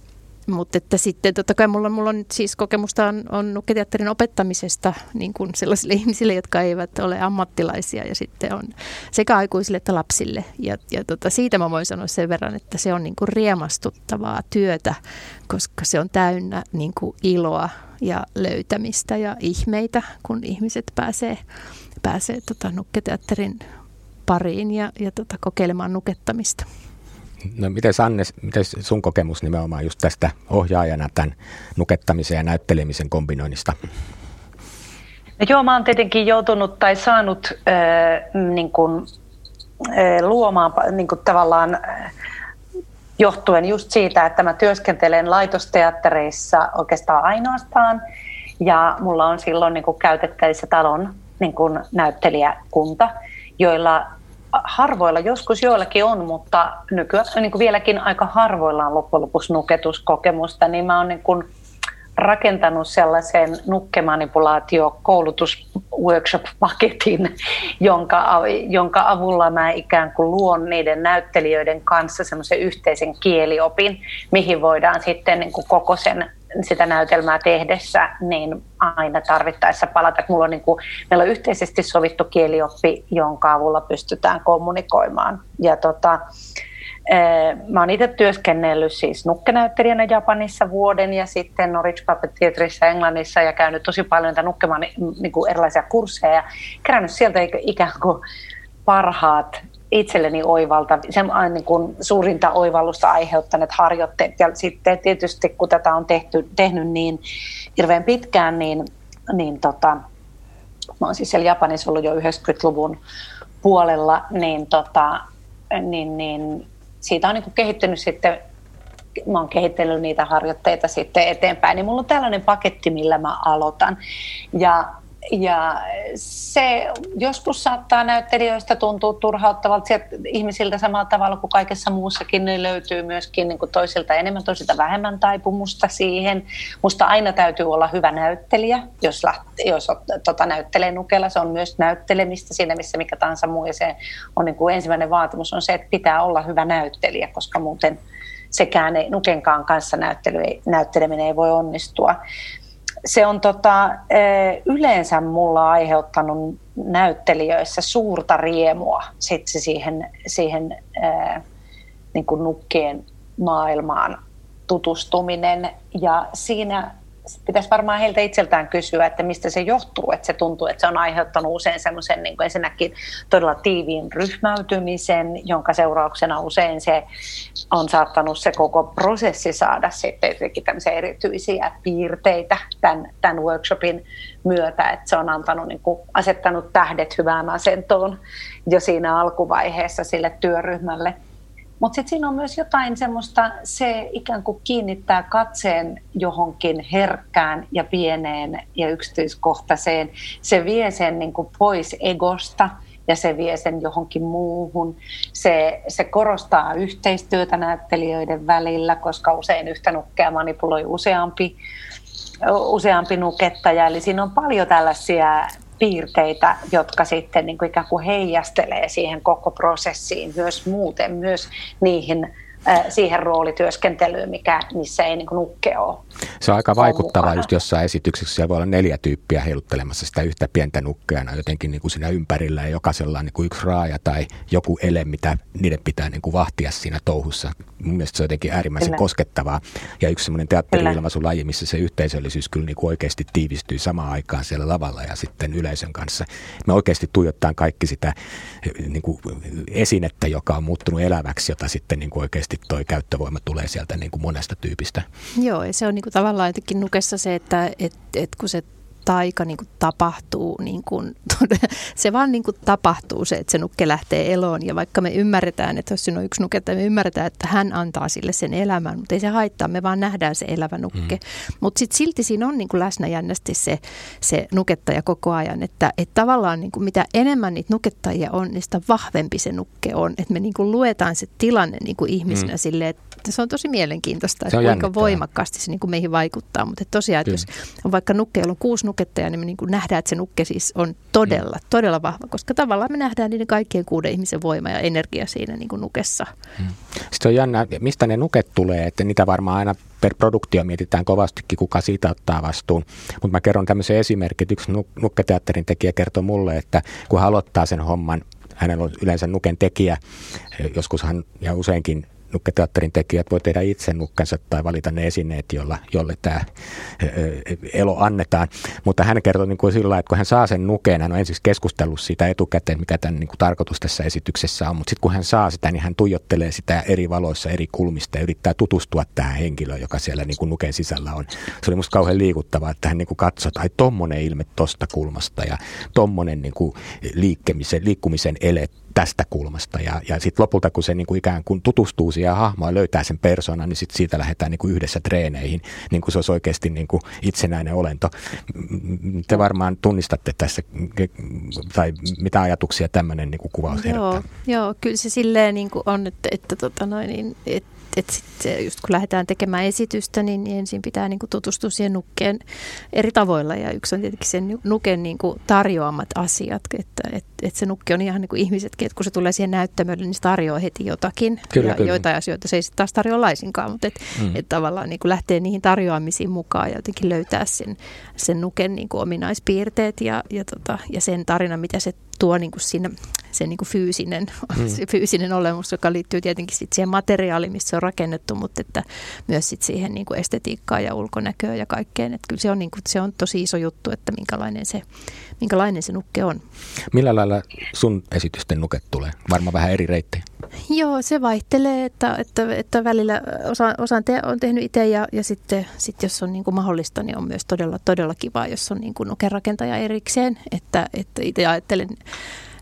mutta että sitten totta kai mulla, mulla on nyt siis kokemusta on, on nukketeatterin opettamisesta niin kuin sellaisille <laughs> ihmisille, jotka eivät ole ammattilaisia ja sitten on sekä aikuisille että lapsille. Ja, ja tota, siitä mä voin sanoa sen verran, että se on niin kuin riemastuttavaa työtä, koska se on täynnä niin kuin iloa ja löytämistä ja ihmeitä, kun ihmiset pääsee, pääsee tota, nukketeatterin pariin ja, ja tota, kokeilemaan nukettamista. No miten Anne, miten sun kokemus nimenomaan just tästä ohjaajana tämän nukettamisen ja näyttelemisen kombinoinnista? No joo, mä oon tietenkin joutunut tai saanut äh, niin kun, äh, luomaan niin kun tavallaan äh, johtuen just siitä, että mä työskentelen laitosteattereissa oikeastaan ainoastaan ja mulla on silloin niin käytettävissä talon niin näyttelijäkunta – joilla harvoilla, joskus joillakin on, mutta nykyään niin kuin vieläkin aika harvoilla on loppujen lopuksi nuketuskokemusta, niin mä oon niin kuin rakentanut sellaisen nukkemanipulaatio koulutusworkshop-paketin, jonka, jonka avulla mä ikään kuin luon niiden näyttelijöiden kanssa semmoisen yhteisen kieliopin, mihin voidaan sitten niin kuin koko sen sitä näytelmää tehdessä, niin aina tarvittaessa palata. Mulla on niin kuin, meillä on yhteisesti sovittu kielioppi, jonka avulla pystytään kommunikoimaan. Ja tota, eh, Mä oon itse työskennellyt siis nukkenäyttelijänä Japanissa vuoden ja sitten Norwich Puppet Theaterissa Englannissa ja käynyt tosi paljon nukkemaan niin kuin erilaisia kursseja ja kerännyt sieltä ikään kuin parhaat itselleni oivalta, sen niin kuin suurinta oivallusta aiheuttaneet harjoitteet. Ja sitten tietysti kun tätä on tehty, tehnyt niin hirveän pitkään, niin, niin tota, mä oon siis siellä Japanissa ollut jo 90-luvun puolella, niin, tota, niin, niin siitä on niin kuin kehittynyt sitten mä oon kehitellyt niitä harjoitteita sitten eteenpäin, niin mulla on tällainen paketti, millä mä aloitan. Ja ja se joskus saattaa näyttelijöistä tuntua turhauttavalta sieltä ihmisiltä samalla tavalla kuin kaikessa muussakin, niin löytyy myöskin niin kuin toisilta enemmän, toisilta vähemmän taipumusta siihen. Musta aina täytyy olla hyvä näyttelijä, jos, lähtee, jos tota, näyttelee nukella, se on myös näyttelemistä siinä, missä mikä tahansa muu. Ja se on niin kuin ensimmäinen vaatimus on se, että pitää olla hyvä näyttelijä, koska muuten sekään ei, nukenkaan kanssa näyttely, näytteleminen ei voi onnistua se on tota, yleensä mulla aiheuttanut näyttelijöissä suurta riemua sit se siihen, siihen niin kuin nukkien maailmaan tutustuminen. Ja siinä pitäisi varmaan heiltä itseltään kysyä, että mistä se johtuu, että se tuntuu, että se on aiheuttanut usein semmoisen niin ensinnäkin todella tiiviin ryhmäytymisen, jonka seurauksena usein se on saattanut se koko prosessi saada sitten erityisiä piirteitä tämän, tämän workshopin myötä, että se on antanut, niin kuin, asettanut tähdet hyvään asentoon jo siinä alkuvaiheessa sille työryhmälle – mutta sitten siinä on myös jotain semmoista, se ikään kuin kiinnittää katseen johonkin herkkään ja pieneen ja yksityiskohtaiseen. Se vie sen niin kuin pois egosta ja se vie sen johonkin muuhun. Se, se korostaa yhteistyötä näyttelijöiden välillä, koska usein yhtä nukkea manipuloi useampi useampi nukettaja, eli siinä on paljon tällaisia piirteitä, jotka sitten niin kuin ikään kuin heijastelee siihen koko prosessiin myös muuten, myös niihin siihen roolityöskentelyyn, mikä, missä ei niin kuin nukke ole. Se on aika vaikuttavaa just jossain esityksessä. Siellä voi olla neljä tyyppiä heiluttelemassa sitä yhtä pientä nukkeana jotenkin niin kuin siinä ympärillä ja jokaisella on niin kuin yksi raaja tai joku ele, mitä niiden pitää niin kuin vahtia siinä touhussa. Mun mielestä se on jotenkin äärimmäisen kyllä. koskettavaa. Ja yksi semmoinen teatteri-ilmaisulaji, missä se yhteisöllisyys kyllä niin kuin oikeasti tiivistyy samaan aikaan siellä lavalla ja sitten yleisön kanssa. Me oikeasti tuijottaa kaikki sitä niin kuin esinettä, joka on muuttunut eläväksi, jota sitten niin kuin oikeasti tuo käyttövoima tulee sieltä niin kuin monesta tyypistä. Joo, ja se on niin kuin tavallaan jotenkin nukessa se, että et, et kun se taika niin kuin tapahtuu, niin kuin, <laughs> se vaan niin kuin tapahtuu se, että se nukke lähtee eloon. Ja vaikka me ymmärretään, että jos siinä on yksi nukke, että me ymmärretään, että hän antaa sille sen elämän, mutta ei se haittaa, me vaan nähdään se elävä nukke. Mm. Mutta sitten silti siinä on niin kuin läsnä jännästi se, se nukettaja koko ajan, että, että tavallaan niin kuin mitä enemmän niitä nukettajia on, niin sitä vahvempi se nukke on. Että me niin kuin luetaan se tilanne niin kuin ihmisenä mm. silleen, että se on tosi mielenkiintoista, että kuinka voimakkaasti se niin kuin meihin vaikuttaa. Mutta tosiaan, että jos on vaikka nukke, jolla on kuusi nukettajaa, niin me niin kuin nähdään, että se nukke siis on todella, mm. todella vahva, koska tavallaan me nähdään niiden kaikkien kuuden ihmisen voima ja energia siinä niin kuin nukessa. Mm. Sitten on jännä, mistä ne nuket tulee, että niitä varmaan aina per produktio mietitään kovastikin, kuka siitä ottaa vastuun. Mutta mä kerron tämmöisen esimerkin, yksi nukketeatterin tekijä kertoi mulle, että kun hän aloittaa sen homman, hänellä on yleensä nuken tekijä, joskus hän ja useinkin nukketeatterin tekijät voi tehdä itse nukkensa tai valita ne esineet, jolla, jolle tämä elo annetaan. Mutta hän kertoi niin kuin sillä että kun hän saa sen nuken, hän on ensin keskustellut siitä etukäteen, mikä tämän niin kuin tarkoitus tässä esityksessä on, mutta sitten kun hän saa sitä, niin hän tuijottelee sitä eri valoissa, eri kulmista ja yrittää tutustua tähän henkilöön, joka siellä niin kuin nuken sisällä on. Se oli musta kauhean liikuttavaa, että hän niin kuin katsoi, että ai tommonen ilme tosta kulmasta ja tommonen niin kuin liikkumisen ele tästä kulmasta. Ja, ja sitten lopulta, kun se niin kuin ikään kuin tutustuu siihen hahmoon ja löytää sen persoonan, niin sit siitä lähdetään niin kuin yhdessä treeneihin, niin kuin se olisi oikeasti niin kuin itsenäinen olento. Te varmaan tunnistatte tässä, tai mitä ajatuksia tämmöinen niin kuin kuvaus herättää? Joo, joo, kyllä se silleen niin kuin on, että, että, tota noin, niin, että että sit just kun lähdetään tekemään esitystä, niin ensin pitää niin kuin tutustua siihen nukkeen eri tavoilla. Ja yksi on tietenkin sen nuken niin kuin tarjoamat asiat, että, että, että se nukke on ihan niin kuin ihmisetkin, että kun se tulee siihen näyttämölle, niin se tarjoaa heti jotakin. Kyllä, ja kyllä. joitain asioita se ei sitten taas tarjoa laisinkaan, mutta että mm. et tavallaan niin kuin lähtee niihin tarjoamisiin mukaan ja jotenkin löytää sen, sen nuken niin kuin ominaispiirteet ja, ja, tota, ja sen tarinan, mitä se tuo niin kuin siinä se niin kuin fyysinen, <laughs> mm. se fyysinen olemus, joka liittyy tietenkin sit siihen materiaaliin, missä se on rakennettu, mutta että myös sit siihen niin kuin estetiikkaan ja ulkonäköön ja kaikkeen. Että kyllä se on, niin kuin, se on tosi iso juttu, että minkälainen se, minkälainen se nukke on. Millä lailla sun esitysten nuket tulee? Varmaan vähän eri reittejä. Joo, se vaihtelee, että, että, että välillä osa, osaan te, on tehnyt itse ja, ja sitten sit jos on niin kuin mahdollista, niin on myös todella, todella kiva, jos on niin kuin nukerakentaja erikseen. Että, että itse ajattelen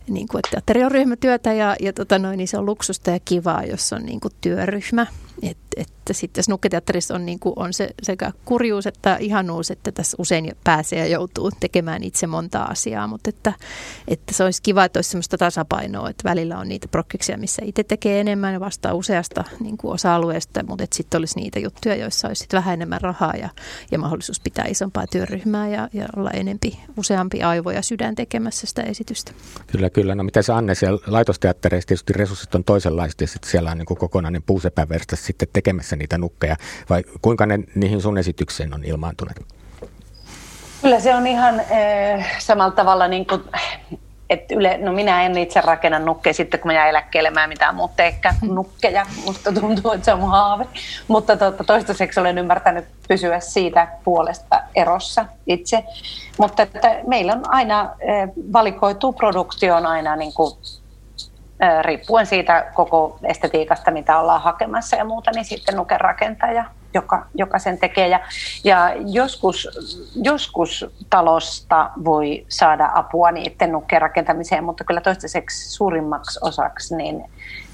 niin kuin, että teatteri on ryhmätyötä ja, ja tota noin, niin se on luksusta ja kivaa, jos on niin kuin työryhmä. Et, että sitten tässä nukketeatterissa on, niin kuin, on se sekä kurjuus että ihanuus, että tässä usein pääsee ja joutuu tekemään itse monta asiaa, mutta että, että se olisi kiva, että olisi sellaista tasapainoa, että välillä on niitä prokkiksia, missä itse tekee enemmän ja vastaa useasta niin kuin osa-alueesta, mutta että sitten olisi niitä juttuja, joissa olisi sitten vähän enemmän rahaa ja, ja mahdollisuus pitää isompaa työryhmää ja, ja olla enempi, useampi aivo ja sydän tekemässä sitä esitystä. Kyllä, kyllä. No miten se Anne, siellä laitosteattereissa tietysti resurssit on toisenlaiset ja sitten siellä on niin kuin kokonainen puusepäversta sitten tekemässä niitä nukkeja, vai kuinka ne niihin sun esitykseen on ilmaantuneet? Kyllä se on ihan äh, samalla tavalla niin kuin, että yle, no minä en itse rakenna nukkeja sitten, kun mä jään eläkkeelle, mä en mitään muuta teekään nukkeja. Musta tuntuu, että se on mun haave. Mutta to, toistaiseksi olen ymmärtänyt pysyä siitä puolesta erossa itse. Mutta että meillä on aina, valikoituu produktioon aina niin kuin riippuen siitä koko estetiikasta, mitä ollaan hakemassa ja muuta, niin sitten nukerakentaja, joka, joka sen tekee. Ja, ja joskus, joskus talosta voi saada apua niiden nukkien rakentamiseen, mutta kyllä toistaiseksi suurimmaksi osaksi niin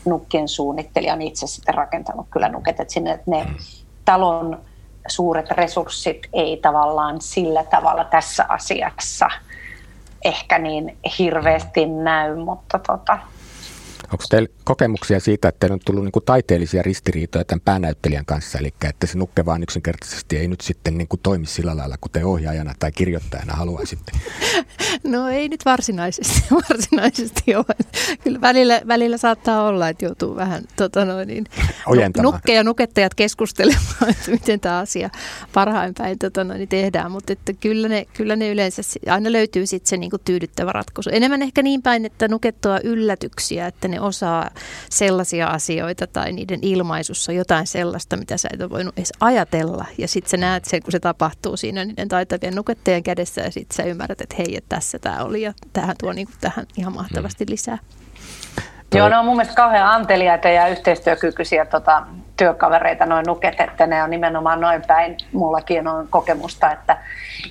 nukkien suunnittelija on itse sitten rakentanut kyllä nuket, että sinne että ne talon suuret resurssit ei tavallaan sillä tavalla tässä asiassa ehkä niin hirveästi näy, mutta tota, Onko teillä kokemuksia siitä, että teillä on tullut niin taiteellisia ristiriitoja tämän päänäyttelijän kanssa, eli että se nukke vaan yksinkertaisesti ei nyt sitten niin kuin toimi sillä lailla, kuten ohjaajana tai kirjoittajana haluaisitte? <laughs> No ei nyt varsinaisesti, <laughs> varsinaisesti ole. Kyllä välillä, välillä saattaa olla, että joutuu vähän tota noin, niin, nukke ja nukettajat keskustelemaan, <laughs> että miten tämä asia parhain päin tota noin, niin tehdään, mutta että kyllä, ne, kyllä ne yleensä aina löytyy sitten se niin kuin tyydyttävä ratkaisu. Enemmän ehkä niin päin, että nukettua yllätyksiä, että ne osaa sellaisia asioita tai niiden ilmaisussa jotain sellaista, mitä sä et ole voinut edes ajatella. Ja sitten sä näet sen, kun se tapahtuu siinä niiden taitavien nukettajien kädessä ja sitten sä ymmärrät, että hei, että tässä tämä oli ja tähän tuo niin kuin tähän ihan mahtavasti mm. Lisää. Joo, ne on mun mielestä kauhean anteliaita ja yhteistyökykyisiä tota, työkavereita noin nuket, että ne on nimenomaan noin päin. Mullakin on kokemusta. Että,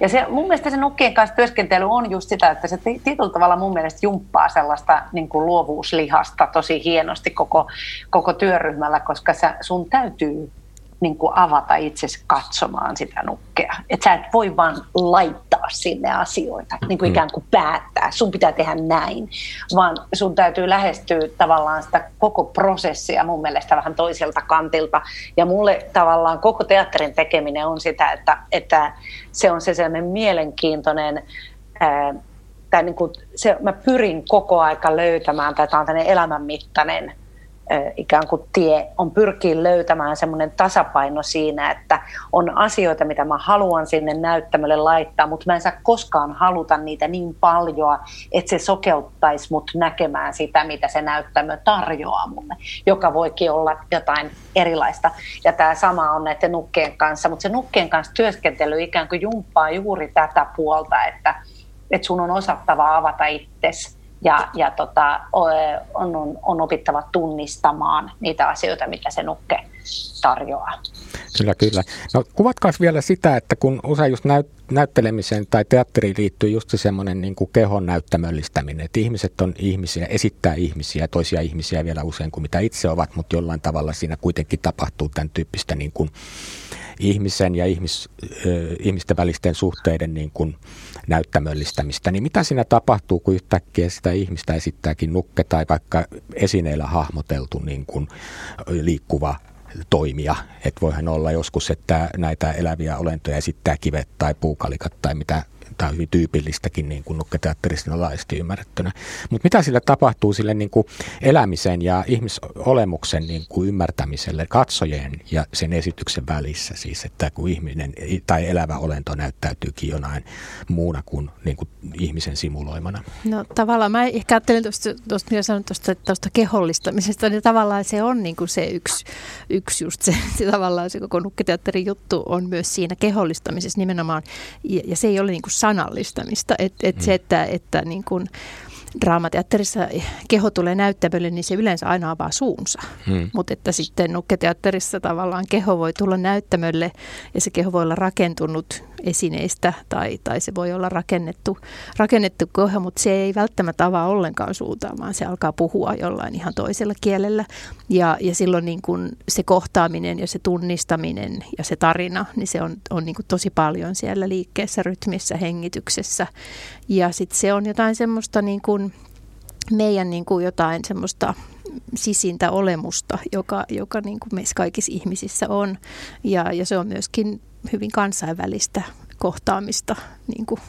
ja se, mun mielestä se nukkien kanssa työskentely on just sitä, että se tietyllä tavalla mun mielestä jumppaa sellaista niin kuin luovuuslihasta tosi hienosti koko, koko työryhmällä, koska sä, sun täytyy niin kuin avata itsesi katsomaan sitä nukkea. Että sä et voi vaan laittaa sinne asioita, niin kuin mm. ikään kuin päättää. Sun pitää tehdä näin, vaan sun täytyy lähestyä tavallaan sitä koko prosessia mun mielestä vähän toiselta kantilta. Ja mulle tavallaan koko teatterin tekeminen on sitä, että, että se on se sellainen mielenkiintoinen ää, tai niin kuin se, mä pyrin koko aika löytämään, tai tämä on tämmöinen elämänmittainen ikään kuin tie on pyrkiä löytämään semmoinen tasapaino siinä, että on asioita, mitä mä haluan sinne näyttämölle laittaa, mutta mä en saa koskaan haluta niitä niin paljon, että se sokeuttaisi mut näkemään sitä, mitä se näyttämö tarjoaa mulle, joka voikin olla jotain erilaista. Ja tämä sama on näiden nukkeen kanssa, mutta se nukkeen kanssa työskentely ikään kuin jumppaa juuri tätä puolta, että, että sun on osattava avata itsesi ja, ja tota, on, on, on opittava tunnistamaan niitä asioita, mitä se nukke tarjoaa. Kyllä, kyllä. No kuvatkaa vielä sitä, että kun usein just näyt, näyttelemiseen tai teatteriin liittyy just semmoinen niin kuin kehon näyttämöllistäminen, että ihmiset on ihmisiä, esittää ihmisiä, toisia ihmisiä vielä usein kuin mitä itse ovat, mutta jollain tavalla siinä kuitenkin tapahtuu tämän tyyppistä niin kuin ihmisen ja ihmis, ihmisten välisten suhteiden niin kuin näyttämöllistämistä, niin mitä siinä tapahtuu, kun yhtäkkiä sitä ihmistä esittääkin nukke tai vaikka esineillä hahmoteltu niin kuin liikkuva toimija. Että voihan olla joskus, että näitä eläviä olentoja esittää kivet tai puukalikat tai mitä tämä on hyvin tyypillistäkin niin kuin nukketeatterissa laajasti ymmärrettynä. Mutta mitä sille tapahtuu sille niin kuin elämisen ja ihmisolemuksen niin kuin ymmärtämiselle katsojien ja sen esityksen välissä siis, että kun ihminen tai elävä olento näyttäytyykin jonain muuna kuin, niin kuin ihmisen simuloimana? No tavallaan mä ehkä ajattelen tuosta, tuosta mitä sanoin tuosta, tuosta kehollistamisesta, niin tavallaan se on niin kuin se yksi, yksi just se, <laughs> se tavallaan se koko nukketeatterin juttu on myös siinä kehollistamisessa nimenomaan, ja, ja se ei ole niin kuin sanallistamista. Että et mm. se, että, että niin kuin, draamateatterissa keho tulee näyttämölle, niin se yleensä aina avaa suunsa. Hmm. Mutta että sitten nukketeatterissa tavallaan keho voi tulla näyttämölle ja se keho voi olla rakentunut esineistä tai, tai se voi olla rakennettu, rakennettu keho, mutta se ei välttämättä avaa ollenkaan suuntaan, vaan se alkaa puhua jollain ihan toisella kielellä. Ja, ja silloin niin kun se kohtaaminen ja se tunnistaminen ja se tarina, niin se on, on niin kuin tosi paljon siellä liikkeessä, rytmissä, hengityksessä. Ja sitten se on jotain semmoista niin kuin meidän niin kuin jotain semmoista sisintä olemusta, joka, joka niin kuin meissä kaikissa ihmisissä on. Ja, ja se on myöskin hyvin kansainvälistä kohtaamista niin kuin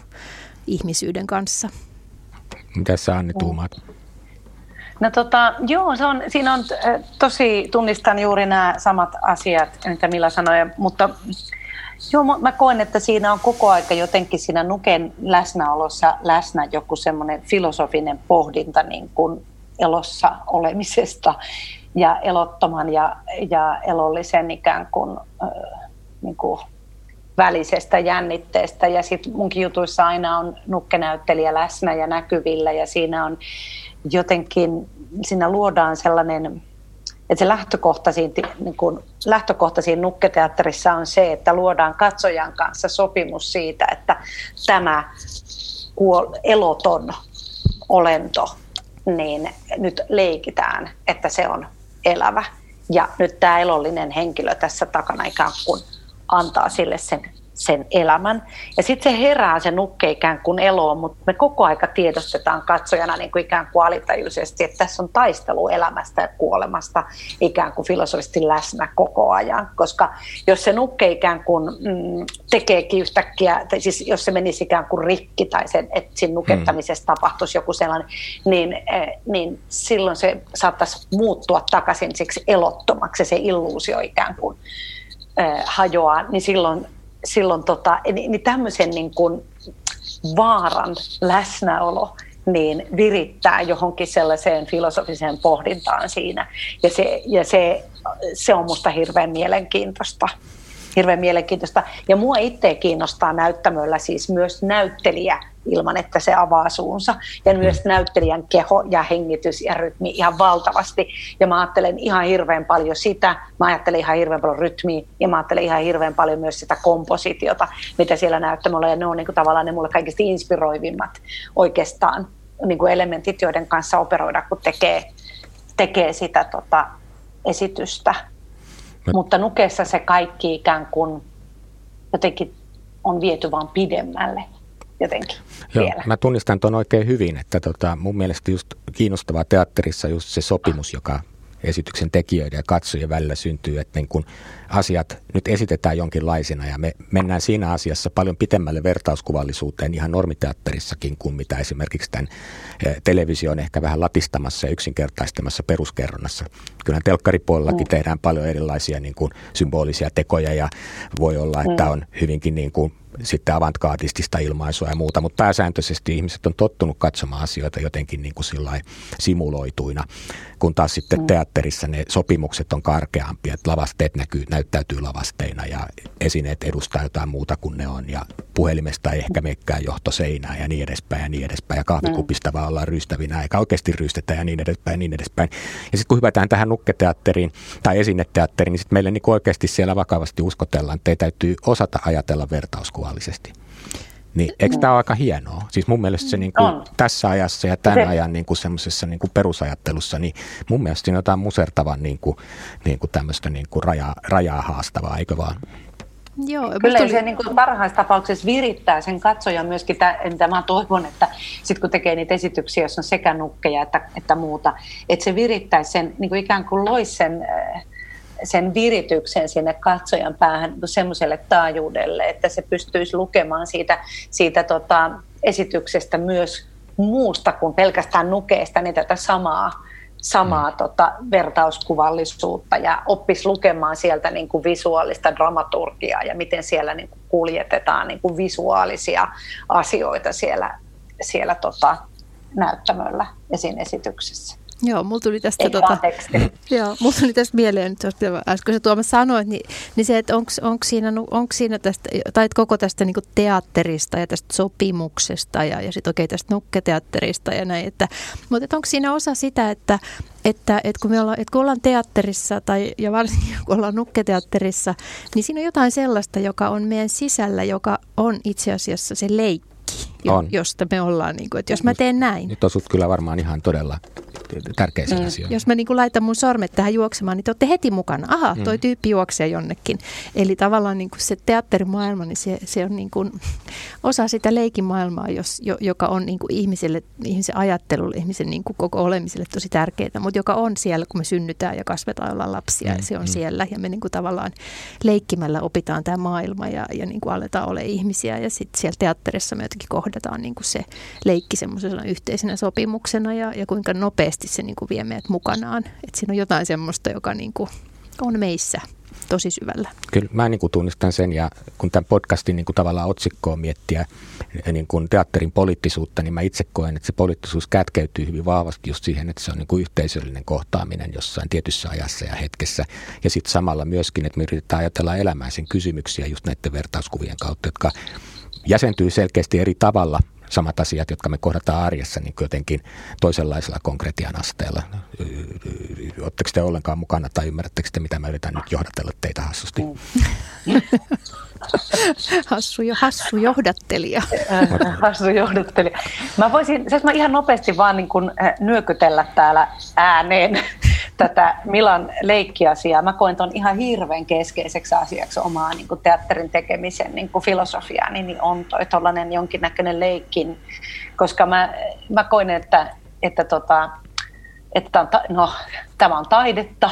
ihmisyyden kanssa. Mitä sä Anni tuumaat? No tota, joo, se on, siinä on tosi, tunnistan juuri nämä samat asiat, mitä Milla sanoi, mutta Joo, mä koen, että siinä on koko aika jotenkin siinä Nuken läsnäolossa läsnä joku semmoinen filosofinen pohdinta niin kuin elossa olemisesta ja elottoman ja, ja elollisen ikään kuin, äh, niin kuin välisestä jännitteestä. Ja sitten munkin jutuissa aina on nukkenäyttelijä läsnä ja näkyvillä ja siinä on jotenkin, siinä luodaan sellainen että se lähtökohta siinä, niin kuin, lähtökohta siinä nukketeatterissa on se, että luodaan katsojan kanssa sopimus siitä, että tämä kuol- eloton olento, niin nyt leikitään, että se on elävä. Ja nyt tämä elollinen henkilö tässä takana ikään kuin antaa sille sen sen elämän. Ja sitten se herää se nukke ikään kuin eloon, mutta me koko aika tiedostetaan katsojana niin kuin ikään kuin alitajuisesti, että tässä on taistelu elämästä ja kuolemasta ikään kuin filosofisesti läsnä koko ajan. Koska jos se nukke ikään kuin mm, tekeekin yhtäkkiä, tai siis jos se menisi ikään kuin rikki tai sen, että siinä nukettamisessa hmm. tapahtuisi joku sellainen, niin, eh, niin silloin se saattaisi muuttua takaisin siksi elottomaksi, se illuusio ikään kuin eh, hajoaa, niin silloin silloin tota, niin, niin tämmöisen niin kuin vaaran läsnäolo niin virittää johonkin sellaiseen filosofiseen pohdintaan siinä. Ja se, ja se, se on musta hirveän mielenkiintoista hirveän mielenkiintoista. Ja mua itse kiinnostaa näyttämöllä siis myös näyttelijä ilman, että se avaa suunsa. Ja mm. myös näyttelijän keho ja hengitys ja rytmi ihan valtavasti. Ja mä ajattelen ihan hirveän paljon sitä, mä ajattelen ihan hirveän paljon rytmiä ja mä ajattelen ihan hirveän paljon myös sitä kompositiota, mitä siellä näyttämällä. Ja ne on niin kuin tavallaan ne mulle kaikista inspiroivimmat oikeastaan niin kuin elementit, joiden kanssa operoida, kun tekee, tekee sitä tota, esitystä. Mä... Mutta nukeessa se kaikki ikään kuin jotenkin on viety vaan pidemmälle jotenkin Joo, vielä. Mä tunnistan tuon oikein hyvin, että tota, mun mielestä just kiinnostavaa teatterissa just se sopimus, joka esityksen tekijöiden ja katsojien välillä syntyy, että niin kun asiat nyt esitetään jonkinlaisina ja me mennään siinä asiassa paljon pitemmälle vertauskuvallisuuteen ihan normiteatterissakin kuin mitä esimerkiksi tämän eh, television ehkä vähän latistamassa ja yksinkertaistamassa peruskerronnassa. Kyllähän telkkaripuolellakin mm. tehdään paljon erilaisia niin kuin symbolisia tekoja ja voi olla, että mm. on hyvinkin niin kuin sitten avantgaardistista ilmaisua ja muuta, mutta pääsääntöisesti ihmiset on tottunut katsomaan asioita jotenkin niin kuin simuloituina, kun taas sitten mm. teatterissa ne sopimukset on karkeampia, että lavasteet näkyy, näyttäytyy lavasteina ja esineet edustaa jotain muuta kuin ne on ja puhelimesta ehkä mekkää johtoseinää ja niin edespäin ja niin edespäin ja kahvikupista vaan ollaan rystävinä eikä oikeasti rystetä ja niin edespäin ja niin edespäin. Ja sitten kun hypätään tähän nukketeatteriin tai esineteatteriin, niin sitten meille niin oikeasti siellä vakavasti uskotellaan, että ei täytyy osata ajatella vertauskuvallisesti. Niin, eikö tämä ole aika hienoa? Siis mun mielestä se niin kuin, tässä ajassa ja tämän se, ajan niin kuin semmoisessa niin kuin perusajattelussa, niin mun mielestä siinä on jotain musertavan niin kuin, niin kuin tämmöistä niin kuin rajaa, rajaa haastavaa, eikö vaan? Joo, Kyllä tuli... se niin kuin parhaassa tapauksessa virittää sen katsojan myöskin, mitä mä toivon, että sit kun tekee niitä esityksiä, jos on sekä nukkeja että, että muuta, että se virittäisi sen, niin kuin ikään kuin loisi sen, äh, sen virityksen sinne katsojan päähän niin semmoiselle taajuudelle, että se pystyisi lukemaan siitä, siitä tota, esityksestä myös muusta kuin pelkästään nukeesta, niin tätä samaa samaa mm. tota, vertauskuvallisuutta ja oppisi lukemaan sieltä niin kuin visuaalista dramaturgiaa ja miten siellä niin kuin kuljetetaan niin kuin visuaalisia asioita siellä, siellä tota, näyttämöllä ja siinä esityksessä. Joo, mulla tuli tästä, tota, joo, mulla tuli tästä mieleen, nyt äsken se Tuomas sanoit, niin, niin se, että onko siinä, onko siinä tästä, tai koko tästä niin teatterista ja tästä sopimuksesta ja, ja sitten oikein tästä nukketeatterista ja näin, että, mutta että onko siinä osa sitä, että, että, että, kun me ollaan, että kun ollaan teatterissa tai ja varsinkin <laughs> kun ollaan nukketeatterissa, niin siinä on jotain sellaista, joka on meidän sisällä, joka on itse asiassa se leikki on. josta me ollaan, niin kuin, että jos mä teen näin. Nyt osut kyllä varmaan ihan todella tärkeisiin mm. asioihin. Jos mä niin kuin laitan mun sormet tähän juoksemaan, niin te olette heti mukana. Aha, toi mm. tyyppi juoksee jonnekin. Eli tavallaan niin kuin se teatterimaailma, niin se, se on niin kuin <laughs> osa sitä leikimaailmaa, jos, joka on niin kuin ihmiselle, ihmisen ajattelulle, ihmisen niin kuin koko olemiselle tosi tärkeää, mutta joka on siellä, kun me synnytään ja kasvetaan olla lapsia, mm. ja se on mm. siellä. Ja me niin kuin tavallaan leikkimällä opitaan tämä maailma ja, ja niin kuin aletaan olla ihmisiä. Ja sitten siellä teatterissa me jotenkin kohdataan niin kuin se leikki semmoisena yhteisenä sopimuksena ja, ja kuinka nopeasti nopeasti se niin kuin vie meidät mukanaan. Et siinä on jotain semmoista, joka niin kuin on meissä tosi syvällä. Kyllä mä niin kuin tunnistan sen ja kun tämän podcastin niin kuin tavallaan otsikkoa miettiä niin kuin teatterin poliittisuutta, niin mä itse koen, että se poliittisuus kätkeytyy hyvin vahvasti just siihen, että se on niin kuin yhteisöllinen kohtaaminen jossain tietyssä ajassa ja hetkessä. Ja sitten samalla myöskin, että me yritetään ajatella elämään sen kysymyksiä just näiden vertauskuvien kautta, jotka jäsentyy selkeästi eri tavalla samat asiat, jotka me kohdataan arjessa niin jotenkin toisenlaisella konkretian asteella. Oletteko te ollenkaan mukana tai ymmärrättekö te, mitä mä yritän nyt johdatella teitä hassusti? <laughs> hassu, jo, hassu johdattelija. <laughs> hassu johdattelija. Mä voisin, siis mä ihan nopeasti vaan niin kuin nyökytellä täällä ääneen <laughs> tätä Milan leikkiasiaa. Mä koen ton ihan hirveän keskeiseksi asiaksi omaa niin kuin teatterin tekemisen niin kuin filosofiaani, niin on toi tollainen jonkinnäköinen leikkin, koska mä, mä koen, että, että tota, että no, tämä on taidetta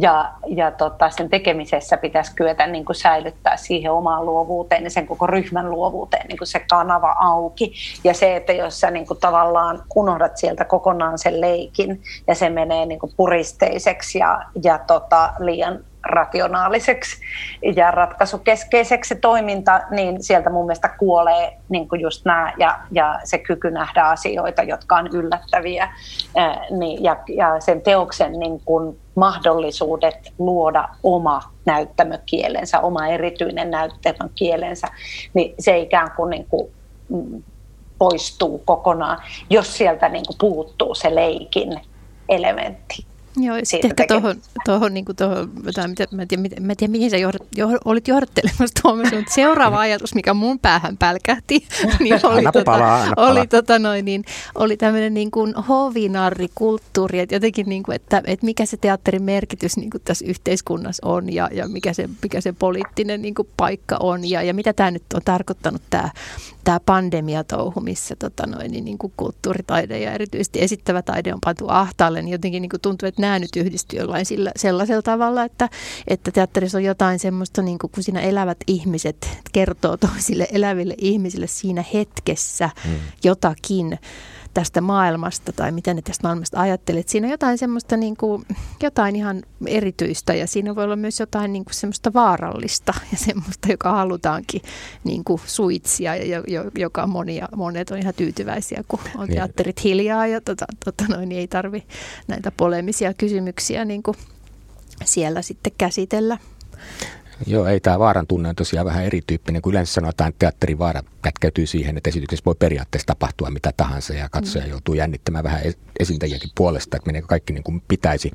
ja, ja tota, sen tekemisessä pitäisi kyetä niin kuin säilyttää siihen omaan luovuuteen ja sen koko ryhmän luovuuteen niin kuin se kanava auki. Ja se, että jos sä niin kuin tavallaan unohdat sieltä kokonaan sen leikin ja se menee niin kuin puristeiseksi ja, ja tota, liian rationaaliseksi ja ratkaisukeskeiseksi se toiminta, niin sieltä mun mielestä kuolee niin kuin just nämä ja, ja se kyky nähdä asioita, jotka on yllättäviä ää, niin, ja, ja sen teoksen niin kuin mahdollisuudet luoda oma näyttämökielensä, oma erityinen näyttämökielensä, niin se ikään kuin, niin kuin mm, poistuu kokonaan, jos sieltä niin kuin puuttuu se leikin elementti. Joo, sitten ehkä tuohon, tuohon, niin tuohon jotain, mitä, mä, en tiedä, mä en tiedä, mihin sä johdat, joh, olit johdattelemassa Tuomas, mutta seuraava ajatus, mikä mun päähän pälkähti, <laughs> niin oli, anna tota, palaa, anna oli, tota, noin, niin, oli tämmöinen niin kuin hovinarrikulttuuri, että jotenkin, niin kuin, että, että mikä se teatterin merkitys niin kuin tässä yhteiskunnassa on ja, ja mikä, se, mikä se poliittinen niin kuin paikka on ja, ja mitä tämä nyt on tarkoittanut tämä, tämä pandemiatouhu, missä tota, noin, niin, niin kuin kulttuuritaide ja erityisesti esittävä taide on pantu ahtaalle, niin jotenkin niin kuin tuntuu, että nämä nyt yhdistyy jollain sillä, sellaisella tavalla, että, että teatterissa on jotain semmoista, niin kuin, kun siinä elävät ihmiset kertoo toisille eläville ihmisille siinä hetkessä hmm. jotakin tästä maailmasta tai mitä ne tästä maailmasta ajattelet. Siinä on jotain semmoista niin kuin, jotain ihan erityistä ja siinä voi olla myös jotain niin kuin semmoista vaarallista ja semmoista, joka halutaankin niin kuin suitsia ja joka monia, monet on ihan tyytyväisiä, kun on niin. teatterit hiljaa ja tota, tota noin, niin ei tarvi näitä polemisia kysymyksiä niin kuin siellä sitten käsitellä. Joo, ei tämä vaaran tunne on tosiaan vähän erityyppinen, kun yleensä sanotaan, että teatterin vaara kätkeytyy siihen, että esityksessä voi periaatteessa tapahtua mitä tahansa ja katsoja mm. joutuu jännittämään vähän esiintäjiäkin puolesta, että menee kaikki niin kuin pitäisi.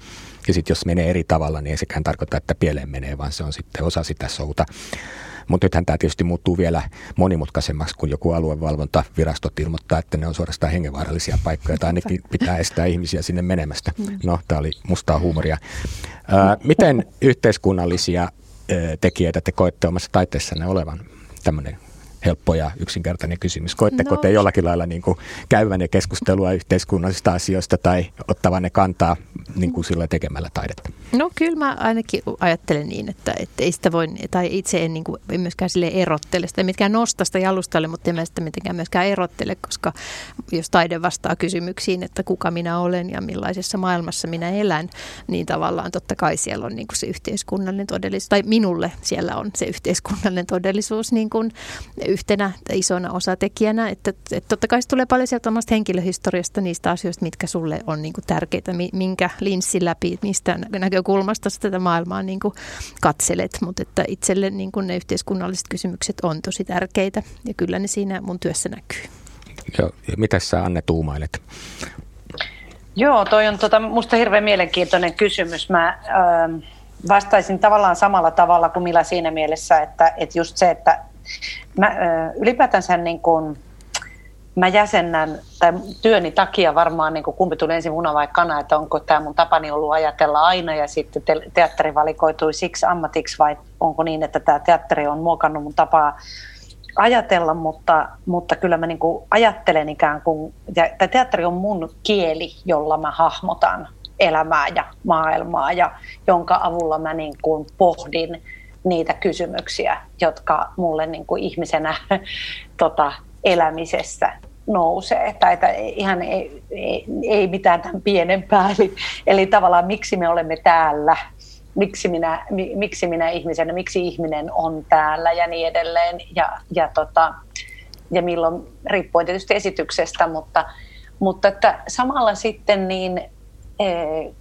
Ja sitten jos menee eri tavalla, niin ei sekään tarkoita, että pieleen menee, vaan se on sitten osa sitä souta. Mutta nythän tämä tietysti muuttuu vielä monimutkaisemmaksi, kun joku aluevalvontavirastot ilmoittaa, että ne on suorastaan hengenvaarallisia paikkoja, tai ainakin pitää estää ihmisiä sinne menemästä. Mm. No, tämä oli mustaa huumoria. Ää, miten yhteiskunnallisia tekijöitä te koette omassa taiteessanne olevan tämmöinen helppo ja yksinkertainen kysymys. Koetteko no. te jollakin lailla niin kuin käyvän ja keskustelua yhteiskunnallisista asioista tai ottavan ne kantaa niin kuin sillä tekemällä taidetta? No kyllä mä ainakin ajattelen niin, että, että ei sitä voi, tai itse en, niin kuin, en myöskään sille erottele sitä, mitkään nosta sitä jalustalle, mutta en mä sitä mitenkään myöskään erottele, koska jos taide vastaa kysymyksiin, että kuka minä olen ja millaisessa maailmassa minä elän, niin tavallaan totta kai siellä on niin kuin se yhteiskunnallinen todellisuus, tai minulle siellä on se yhteiskunnallinen todellisuus niin kuin yhtenä isona osatekijänä, että, että totta kai se tulee paljon sieltä omasta henkilöhistoriasta niistä asioista, mitkä sulle on niin kuin tärkeitä, minkä linssin läpi, mistä näkökulmasta sä tätä maailmaa niin kuin katselet, mutta että itselle niin kuin ne yhteiskunnalliset kysymykset on tosi tärkeitä ja kyllä ne siinä mun työssä näkyy. Joo, ja mitä sä Anne tuumailet? Joo, toi on tota, musta hirveän mielenkiintoinen kysymys. Mä äh, vastaisin tavallaan samalla tavalla kuin Mila siinä mielessä, että, että just se, että mä, ylipäätänsä niin kuin, mä jäsennän, tai työni takia varmaan niin kumpi tuli ensin muna vai kana, että onko tämä mun tapani ollut ajatella aina ja sitten te- teatteri valikoitui siksi ammatiksi vai onko niin, että tämä teatteri on muokannut mun tapaa ajatella, mutta, mutta kyllä mä niin kuin ajattelen ikään kuin, ja teatteri on mun kieli, jolla mä hahmotan elämää ja maailmaa ja jonka avulla mä niin kuin pohdin niitä kysymyksiä, jotka mulle niin kuin ihmisenä <laughs> tota, elämisessä nousee. Tai että ihan ei, ei, ei mitään tämän pienempää. Eli, eli tavallaan miksi me olemme täällä, miksi minä, miksi minä ihmisenä, miksi ihminen on täällä ja niin edelleen. Ja, ja, tota, ja milloin, riippuen tietysti esityksestä, mutta, mutta että samalla sitten niin eh,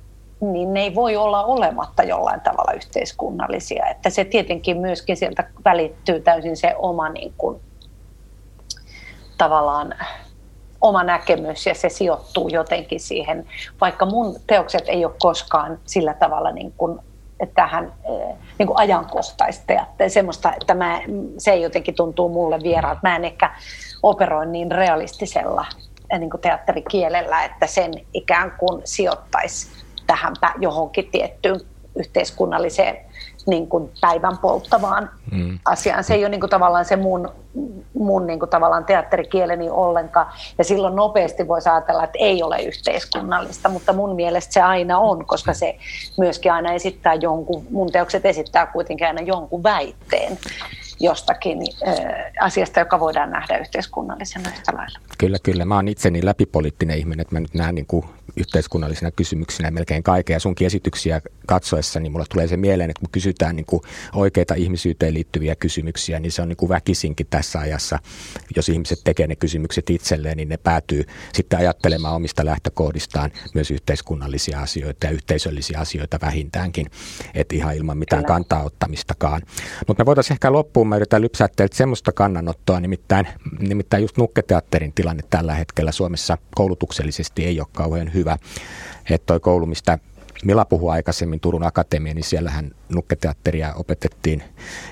niin ne ei voi olla olematta jollain tavalla yhteiskunnallisia. Että se tietenkin myöskin sieltä välittyy täysin se oma niin kuin, tavallaan oma näkemys ja se sijoittuu jotenkin siihen, vaikka mun teokset ei ole koskaan sillä tavalla niin kuin, tähän eh, niin kuin ajankohtaista ja semmoista, että mä, se jotenkin tuntuu mulle vieraan. Mä en ehkä operoi niin realistisella eh, niin kuin teatterikielellä, että sen ikään kuin sijoittaisi tähän johonkin tiettyyn yhteiskunnalliseen niin kuin päivän polttavaan mm. asiaan. Se ei ole niin kuin tavallaan se mun, mun niin kuin tavallaan teatterikieleni ollenkaan. Ja silloin nopeasti voisi ajatella, että ei ole yhteiskunnallista, mutta mun mielestä se aina on, koska se myöskin aina esittää jonkun, mun teokset esittää kuitenkin aina jonkun väitteen jostakin äh, asiasta, joka voidaan nähdä yhteiskunnallisena yhtä lailla. Kyllä, kyllä. Mä oon itse niin läpipoliittinen ihminen, että mä nyt näen niin kuin yhteiskunnallisina kysymyksinä melkein kaiken. Ja sunkin esityksiä katsoessa, niin mulla tulee se mieleen, että kun kysytään niin kuin oikeita ihmisyyteen liittyviä kysymyksiä, niin se on niin kuin väkisinkin tässä ajassa. Jos ihmiset tekee ne kysymykset itselleen, niin ne päätyy sitten ajattelemaan omista lähtökohdistaan myös yhteiskunnallisia asioita ja yhteisöllisiä asioita vähintäänkin, että ihan ilman mitään Kyllä. kantaa ottamistakaan. Mutta me voitaisiin ehkä loppuun, mä yritän lypsää teiltä semmoista kannanottoa, nimittäin, nimittäin just Nukketeatterin tilanne tällä hetkellä Suomessa koulutuksellisesti ei ole kauhean hyvä. Että toi koulu, mistä Mila puhui aikaisemmin Turun Akatemia, niin siellähän nukketeatteria opetettiin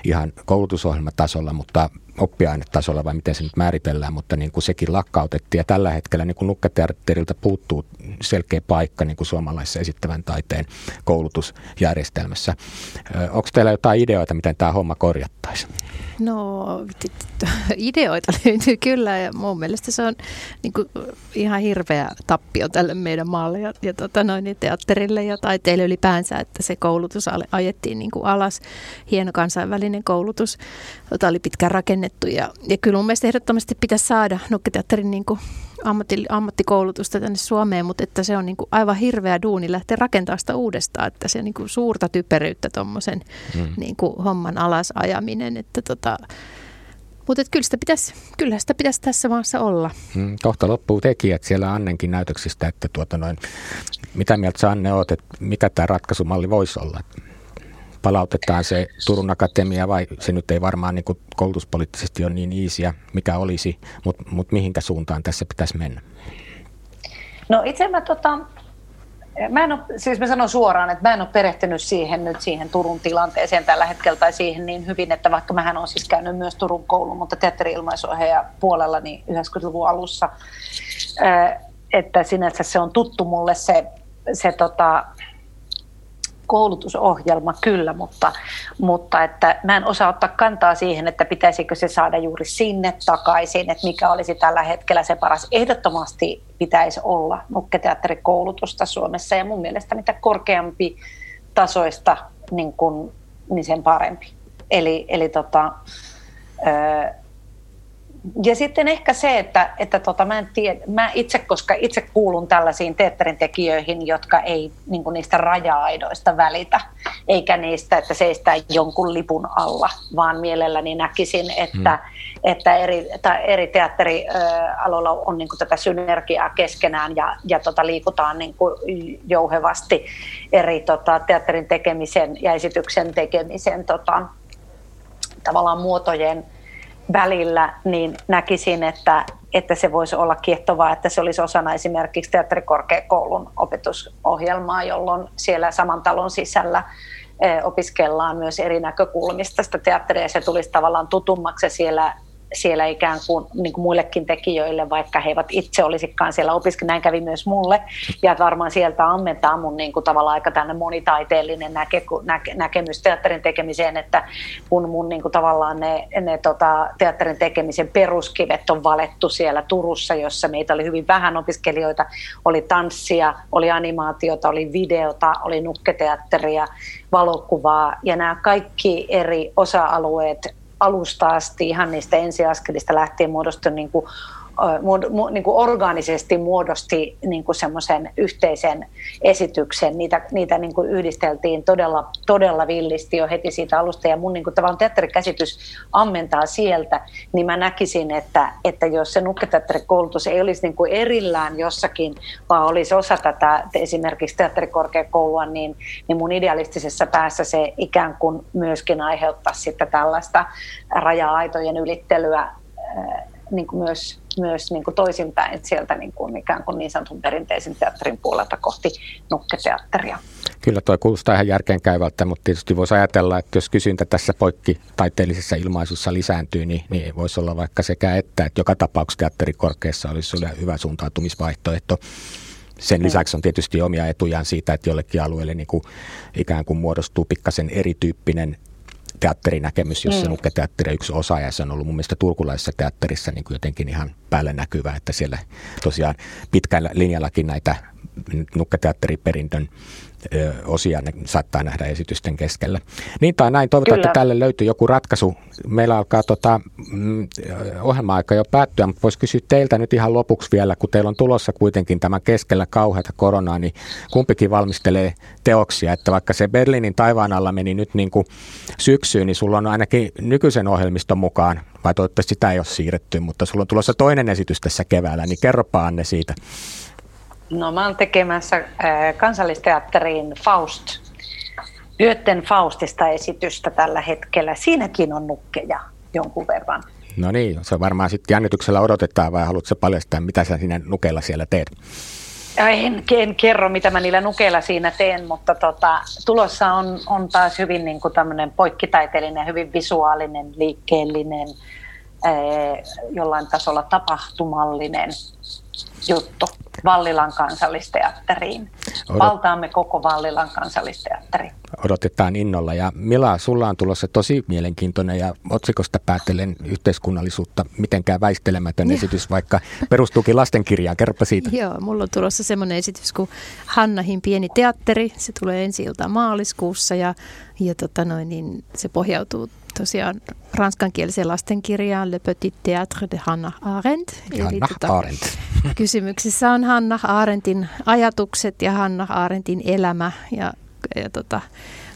ihan koulutusohjelmatasolla, mutta oppiainetasolla vai miten se nyt määritellään, mutta niin kuin sekin lakkautettiin. Ja tällä hetkellä niin kuin nukketeatterilta puuttuu selkeä paikka niin kuin suomalaisessa esittävän taiteen koulutusjärjestelmässä. Onko teillä jotain ideoita, miten tämä homma korjattaisiin? No, ideoita <laughs> löytyy kyllä ja mun mielestä se on niin kuin, ihan hirveä tappio tälle meidän maalle ja, ja tota noin, niin teatterille ja taiteille ylipäänsä, että se koulutus ajettiin niin kuin alas. Hieno kansainvälinen koulutus, jota oli pitkään rakennettu ja, ja kyllä mun mielestä ehdottomasti pitäisi saada nukketeatterin niin kuin ammatti, ammattikoulutusta tänne Suomeen, mutta että se on niin kuin aivan hirveä duuni lähteä rakentamaan sitä uudestaan, että se on niin kuin suurta typeryyttä tuommoisen mm. niin kuin homman alasajaminen, että tota, mutta kyllä sitä pitäisi, kyllä sitä pitäisi tässä maassa olla. Mm, kohta loppuu tekijät siellä Annenkin näytöksistä, että tuota noin, mitä mieltä sä Anne oot, että mikä tämä ratkaisumalli voisi olla? Palautetaan se Turun Akatemia vai se nyt ei varmaan niin koulutuspoliittisesti ole niin iisiä, mikä olisi, mutta mut mihinkä suuntaan tässä pitäisi mennä? No itse mä tota, Mä en ole, siis mä sanon suoraan, että mä en ole perehtynyt siihen nyt siihen Turun tilanteeseen tällä hetkellä tai siihen niin hyvin, että vaikka mähän on siis käynyt myös Turun koulun, mutta teatteri puolella niin 90-luvun alussa, että sinänsä se on tuttu mulle se, se tota, koulutusohjelma kyllä, mutta, mutta että mä en osaa ottaa kantaa siihen, että pitäisikö se saada juuri sinne takaisin, että mikä olisi tällä hetkellä se paras. Ehdottomasti pitäisi olla nukketeatterikoulutusta Suomessa ja mun mielestä mitä korkeampi tasoista, niin, kun, niin sen parempi. Eli, eli tota, ja sitten ehkä se, että, että tota, mä, en tiedä, mä itse, koska itse kuulun tällaisiin teatterin tekijöihin, jotka ei niin niistä raja-aidoista välitä, eikä niistä, että seistää jonkun lipun alla, vaan mielelläni näkisin, että, hmm. että eri, eri teatterialoilla on niin tätä synergiaa keskenään ja, ja tota, liikutaan niin jouhevasti eri tota, teatterin tekemisen ja esityksen tekemisen tota, tavallaan muotojen välillä, niin näkisin, että, että se voisi olla kiehtovaa, että se olisi osana esimerkiksi teatterikorkeakoulun opetusohjelmaa, jolloin siellä saman talon sisällä eh, opiskellaan myös eri näkökulmista sitä teatteria. Se tulisi tavallaan tutummaksi siellä siellä ikään kuin, niin kuin muillekin tekijöille, vaikka he eivät itse olisikaan siellä opiskella. Näin kävi myös mulle. Ja varmaan sieltä ammentaa mun niin kuin tavallaan aika tänne monitaiteellinen näke, näke, näkemys teatterin tekemiseen, että kun mun niin kuin tavallaan ne, ne tota, teatterin tekemisen peruskivet on valettu siellä Turussa, jossa meitä oli hyvin vähän opiskelijoita. Oli tanssia, oli animaatiota, oli videota, oli nukketeatteria, valokuvaa ja nämä kaikki eri osa-alueet alusta asti ihan niistä ensiaskelista lähtien muodostui niin kuin niin kuin orgaanisesti muodosti niin kuin semmoisen yhteisen esityksen. Niitä, niitä niin kuin yhdisteltiin todella, todella villisti jo heti siitä alusta. Ja mun niin kuin, tavallaan teatterikäsitys ammentaa sieltä, niin mä näkisin, että, että jos se nukketeatterikoulutus ei olisi niin kuin erillään jossakin, vaan olisi osa tätä esimerkiksi teatterikorkeakoulua, niin, niin mun idealistisessa päässä se ikään kuin myöskin aiheuttaa sitten tällaista raja-aitojen ylittelyä niin kuin myös, myös niin kuin toisinpäin sieltä niin, kuin ikään kuin niin sanotun perinteisen teatterin puolelta kohti nukketeatteria. Kyllä tuo kuulostaa ihan järkeenkäyvältä, mutta tietysti voisi ajatella, että jos kysyntä tässä poikkitaiteellisessa ilmaisussa lisääntyy, niin, niin voisi olla vaikka sekä että, että joka tapauksessa teatterikorkeassa olisi hyvä suuntautumisvaihtoehto. Sen lisäksi on tietysti omia etujaan siitä, että jollekin alueelle niin kuin ikään kuin muodostuu pikkasen erityyppinen teatterinäkemys, jossa mm. nukketeatteri on yksi osa ja se on ollut mun mielestä turkulaisessa teatterissa niin kuin jotenkin ihan päälle näkyvä, että siellä tosiaan pitkällä linjallakin näitä nukketeatteriperintön osia ne saattaa nähdä esitysten keskellä. Niin tai näin, toivotaan, Kyllä. että tälle löytyy joku ratkaisu. Meillä alkaa tota, mm, ohjelma-aika jo päättyä, mutta voisi kysyä teiltä nyt ihan lopuksi vielä, kun teillä on tulossa kuitenkin tämän keskellä kauheata koronaa, niin kumpikin valmistelee teoksia, että vaikka se Berliinin taivaan alla meni nyt niin kuin syksyyn, niin sulla on ainakin nykyisen ohjelmiston mukaan, vai toivottavasti sitä ei ole siirretty, mutta sulla on tulossa toinen esitys tässä keväällä, niin kerropa Anne siitä. No mä oon tekemässä äh, kansallisteatteriin Faust, Yötten Faustista esitystä tällä hetkellä. Siinäkin on nukkeja jonkun verran. No niin, se varmaan sitten jännityksellä odotetaan vai haluatko paljastaa, mitä sä siinä nukella siellä teet? En, en kerro, mitä mä niillä nukeilla siinä teen, mutta tota, tulossa on, on taas hyvin niin kuin poikkitaiteellinen, hyvin visuaalinen, liikkeellinen, ää, jollain tasolla tapahtumallinen juttu Vallilan kansallisteatteriin. Odot... Valtaamme koko Vallilan kansallisteatteri. Odotetaan innolla. Ja Mila, sulla on tulossa tosi mielenkiintoinen ja otsikosta päätellen yhteiskunnallisuutta mitenkään väistelemätön ja. esitys, vaikka perustuukin lastenkirjaan. Kerropa siitä. Joo, mulla on tulossa semmoinen esitys kuin Hannahin pieni teatteri. Se tulee ensi iltaan maaliskuussa ja, ja tota noin, niin se pohjautuu tosiaan ranskankieliseen lastenkirjaan Le Petit Théâtre de Hannah Arendt. Hannah tota, Arendt. Kysymyksessä on Hannah Arendtin ajatukset ja Hannah Arendtin elämä ja, ja tota,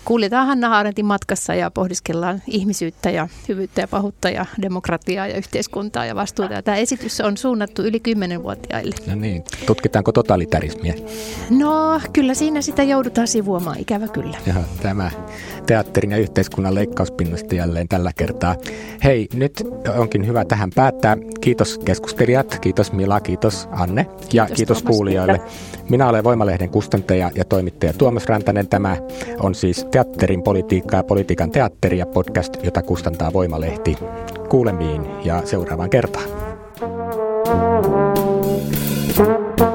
kuljetaan Hanna Haarentin matkassa ja pohdiskellaan ihmisyyttä ja hyvyyttä ja pahuutta ja demokratiaa ja yhteiskuntaa ja vastuuta. Ja tämä esitys on suunnattu yli 10-vuotiaille. No niin, tutkitaanko totalitarismia? No, kyllä siinä sitä joudutaan sivuamaan, ikävä kyllä. Ja tämä teatterin ja yhteiskunnan leikkauspinnasta jälleen tällä kertaa. Hei, nyt onkin hyvä tähän päättää. Kiitos keskustelijat, kiitos Mila, kiitos Anne ja kiitos, kiitos kuulijoille. Minä olen Voimalehden kustantaja ja toimittaja Tuomas Rantanen. Tämä on siis teatterin politiikkaa, politiikan teatteri ja podcast, jota kustantaa Voimalehti. Kuulemiin ja seuraavaan kertaan. Thank you.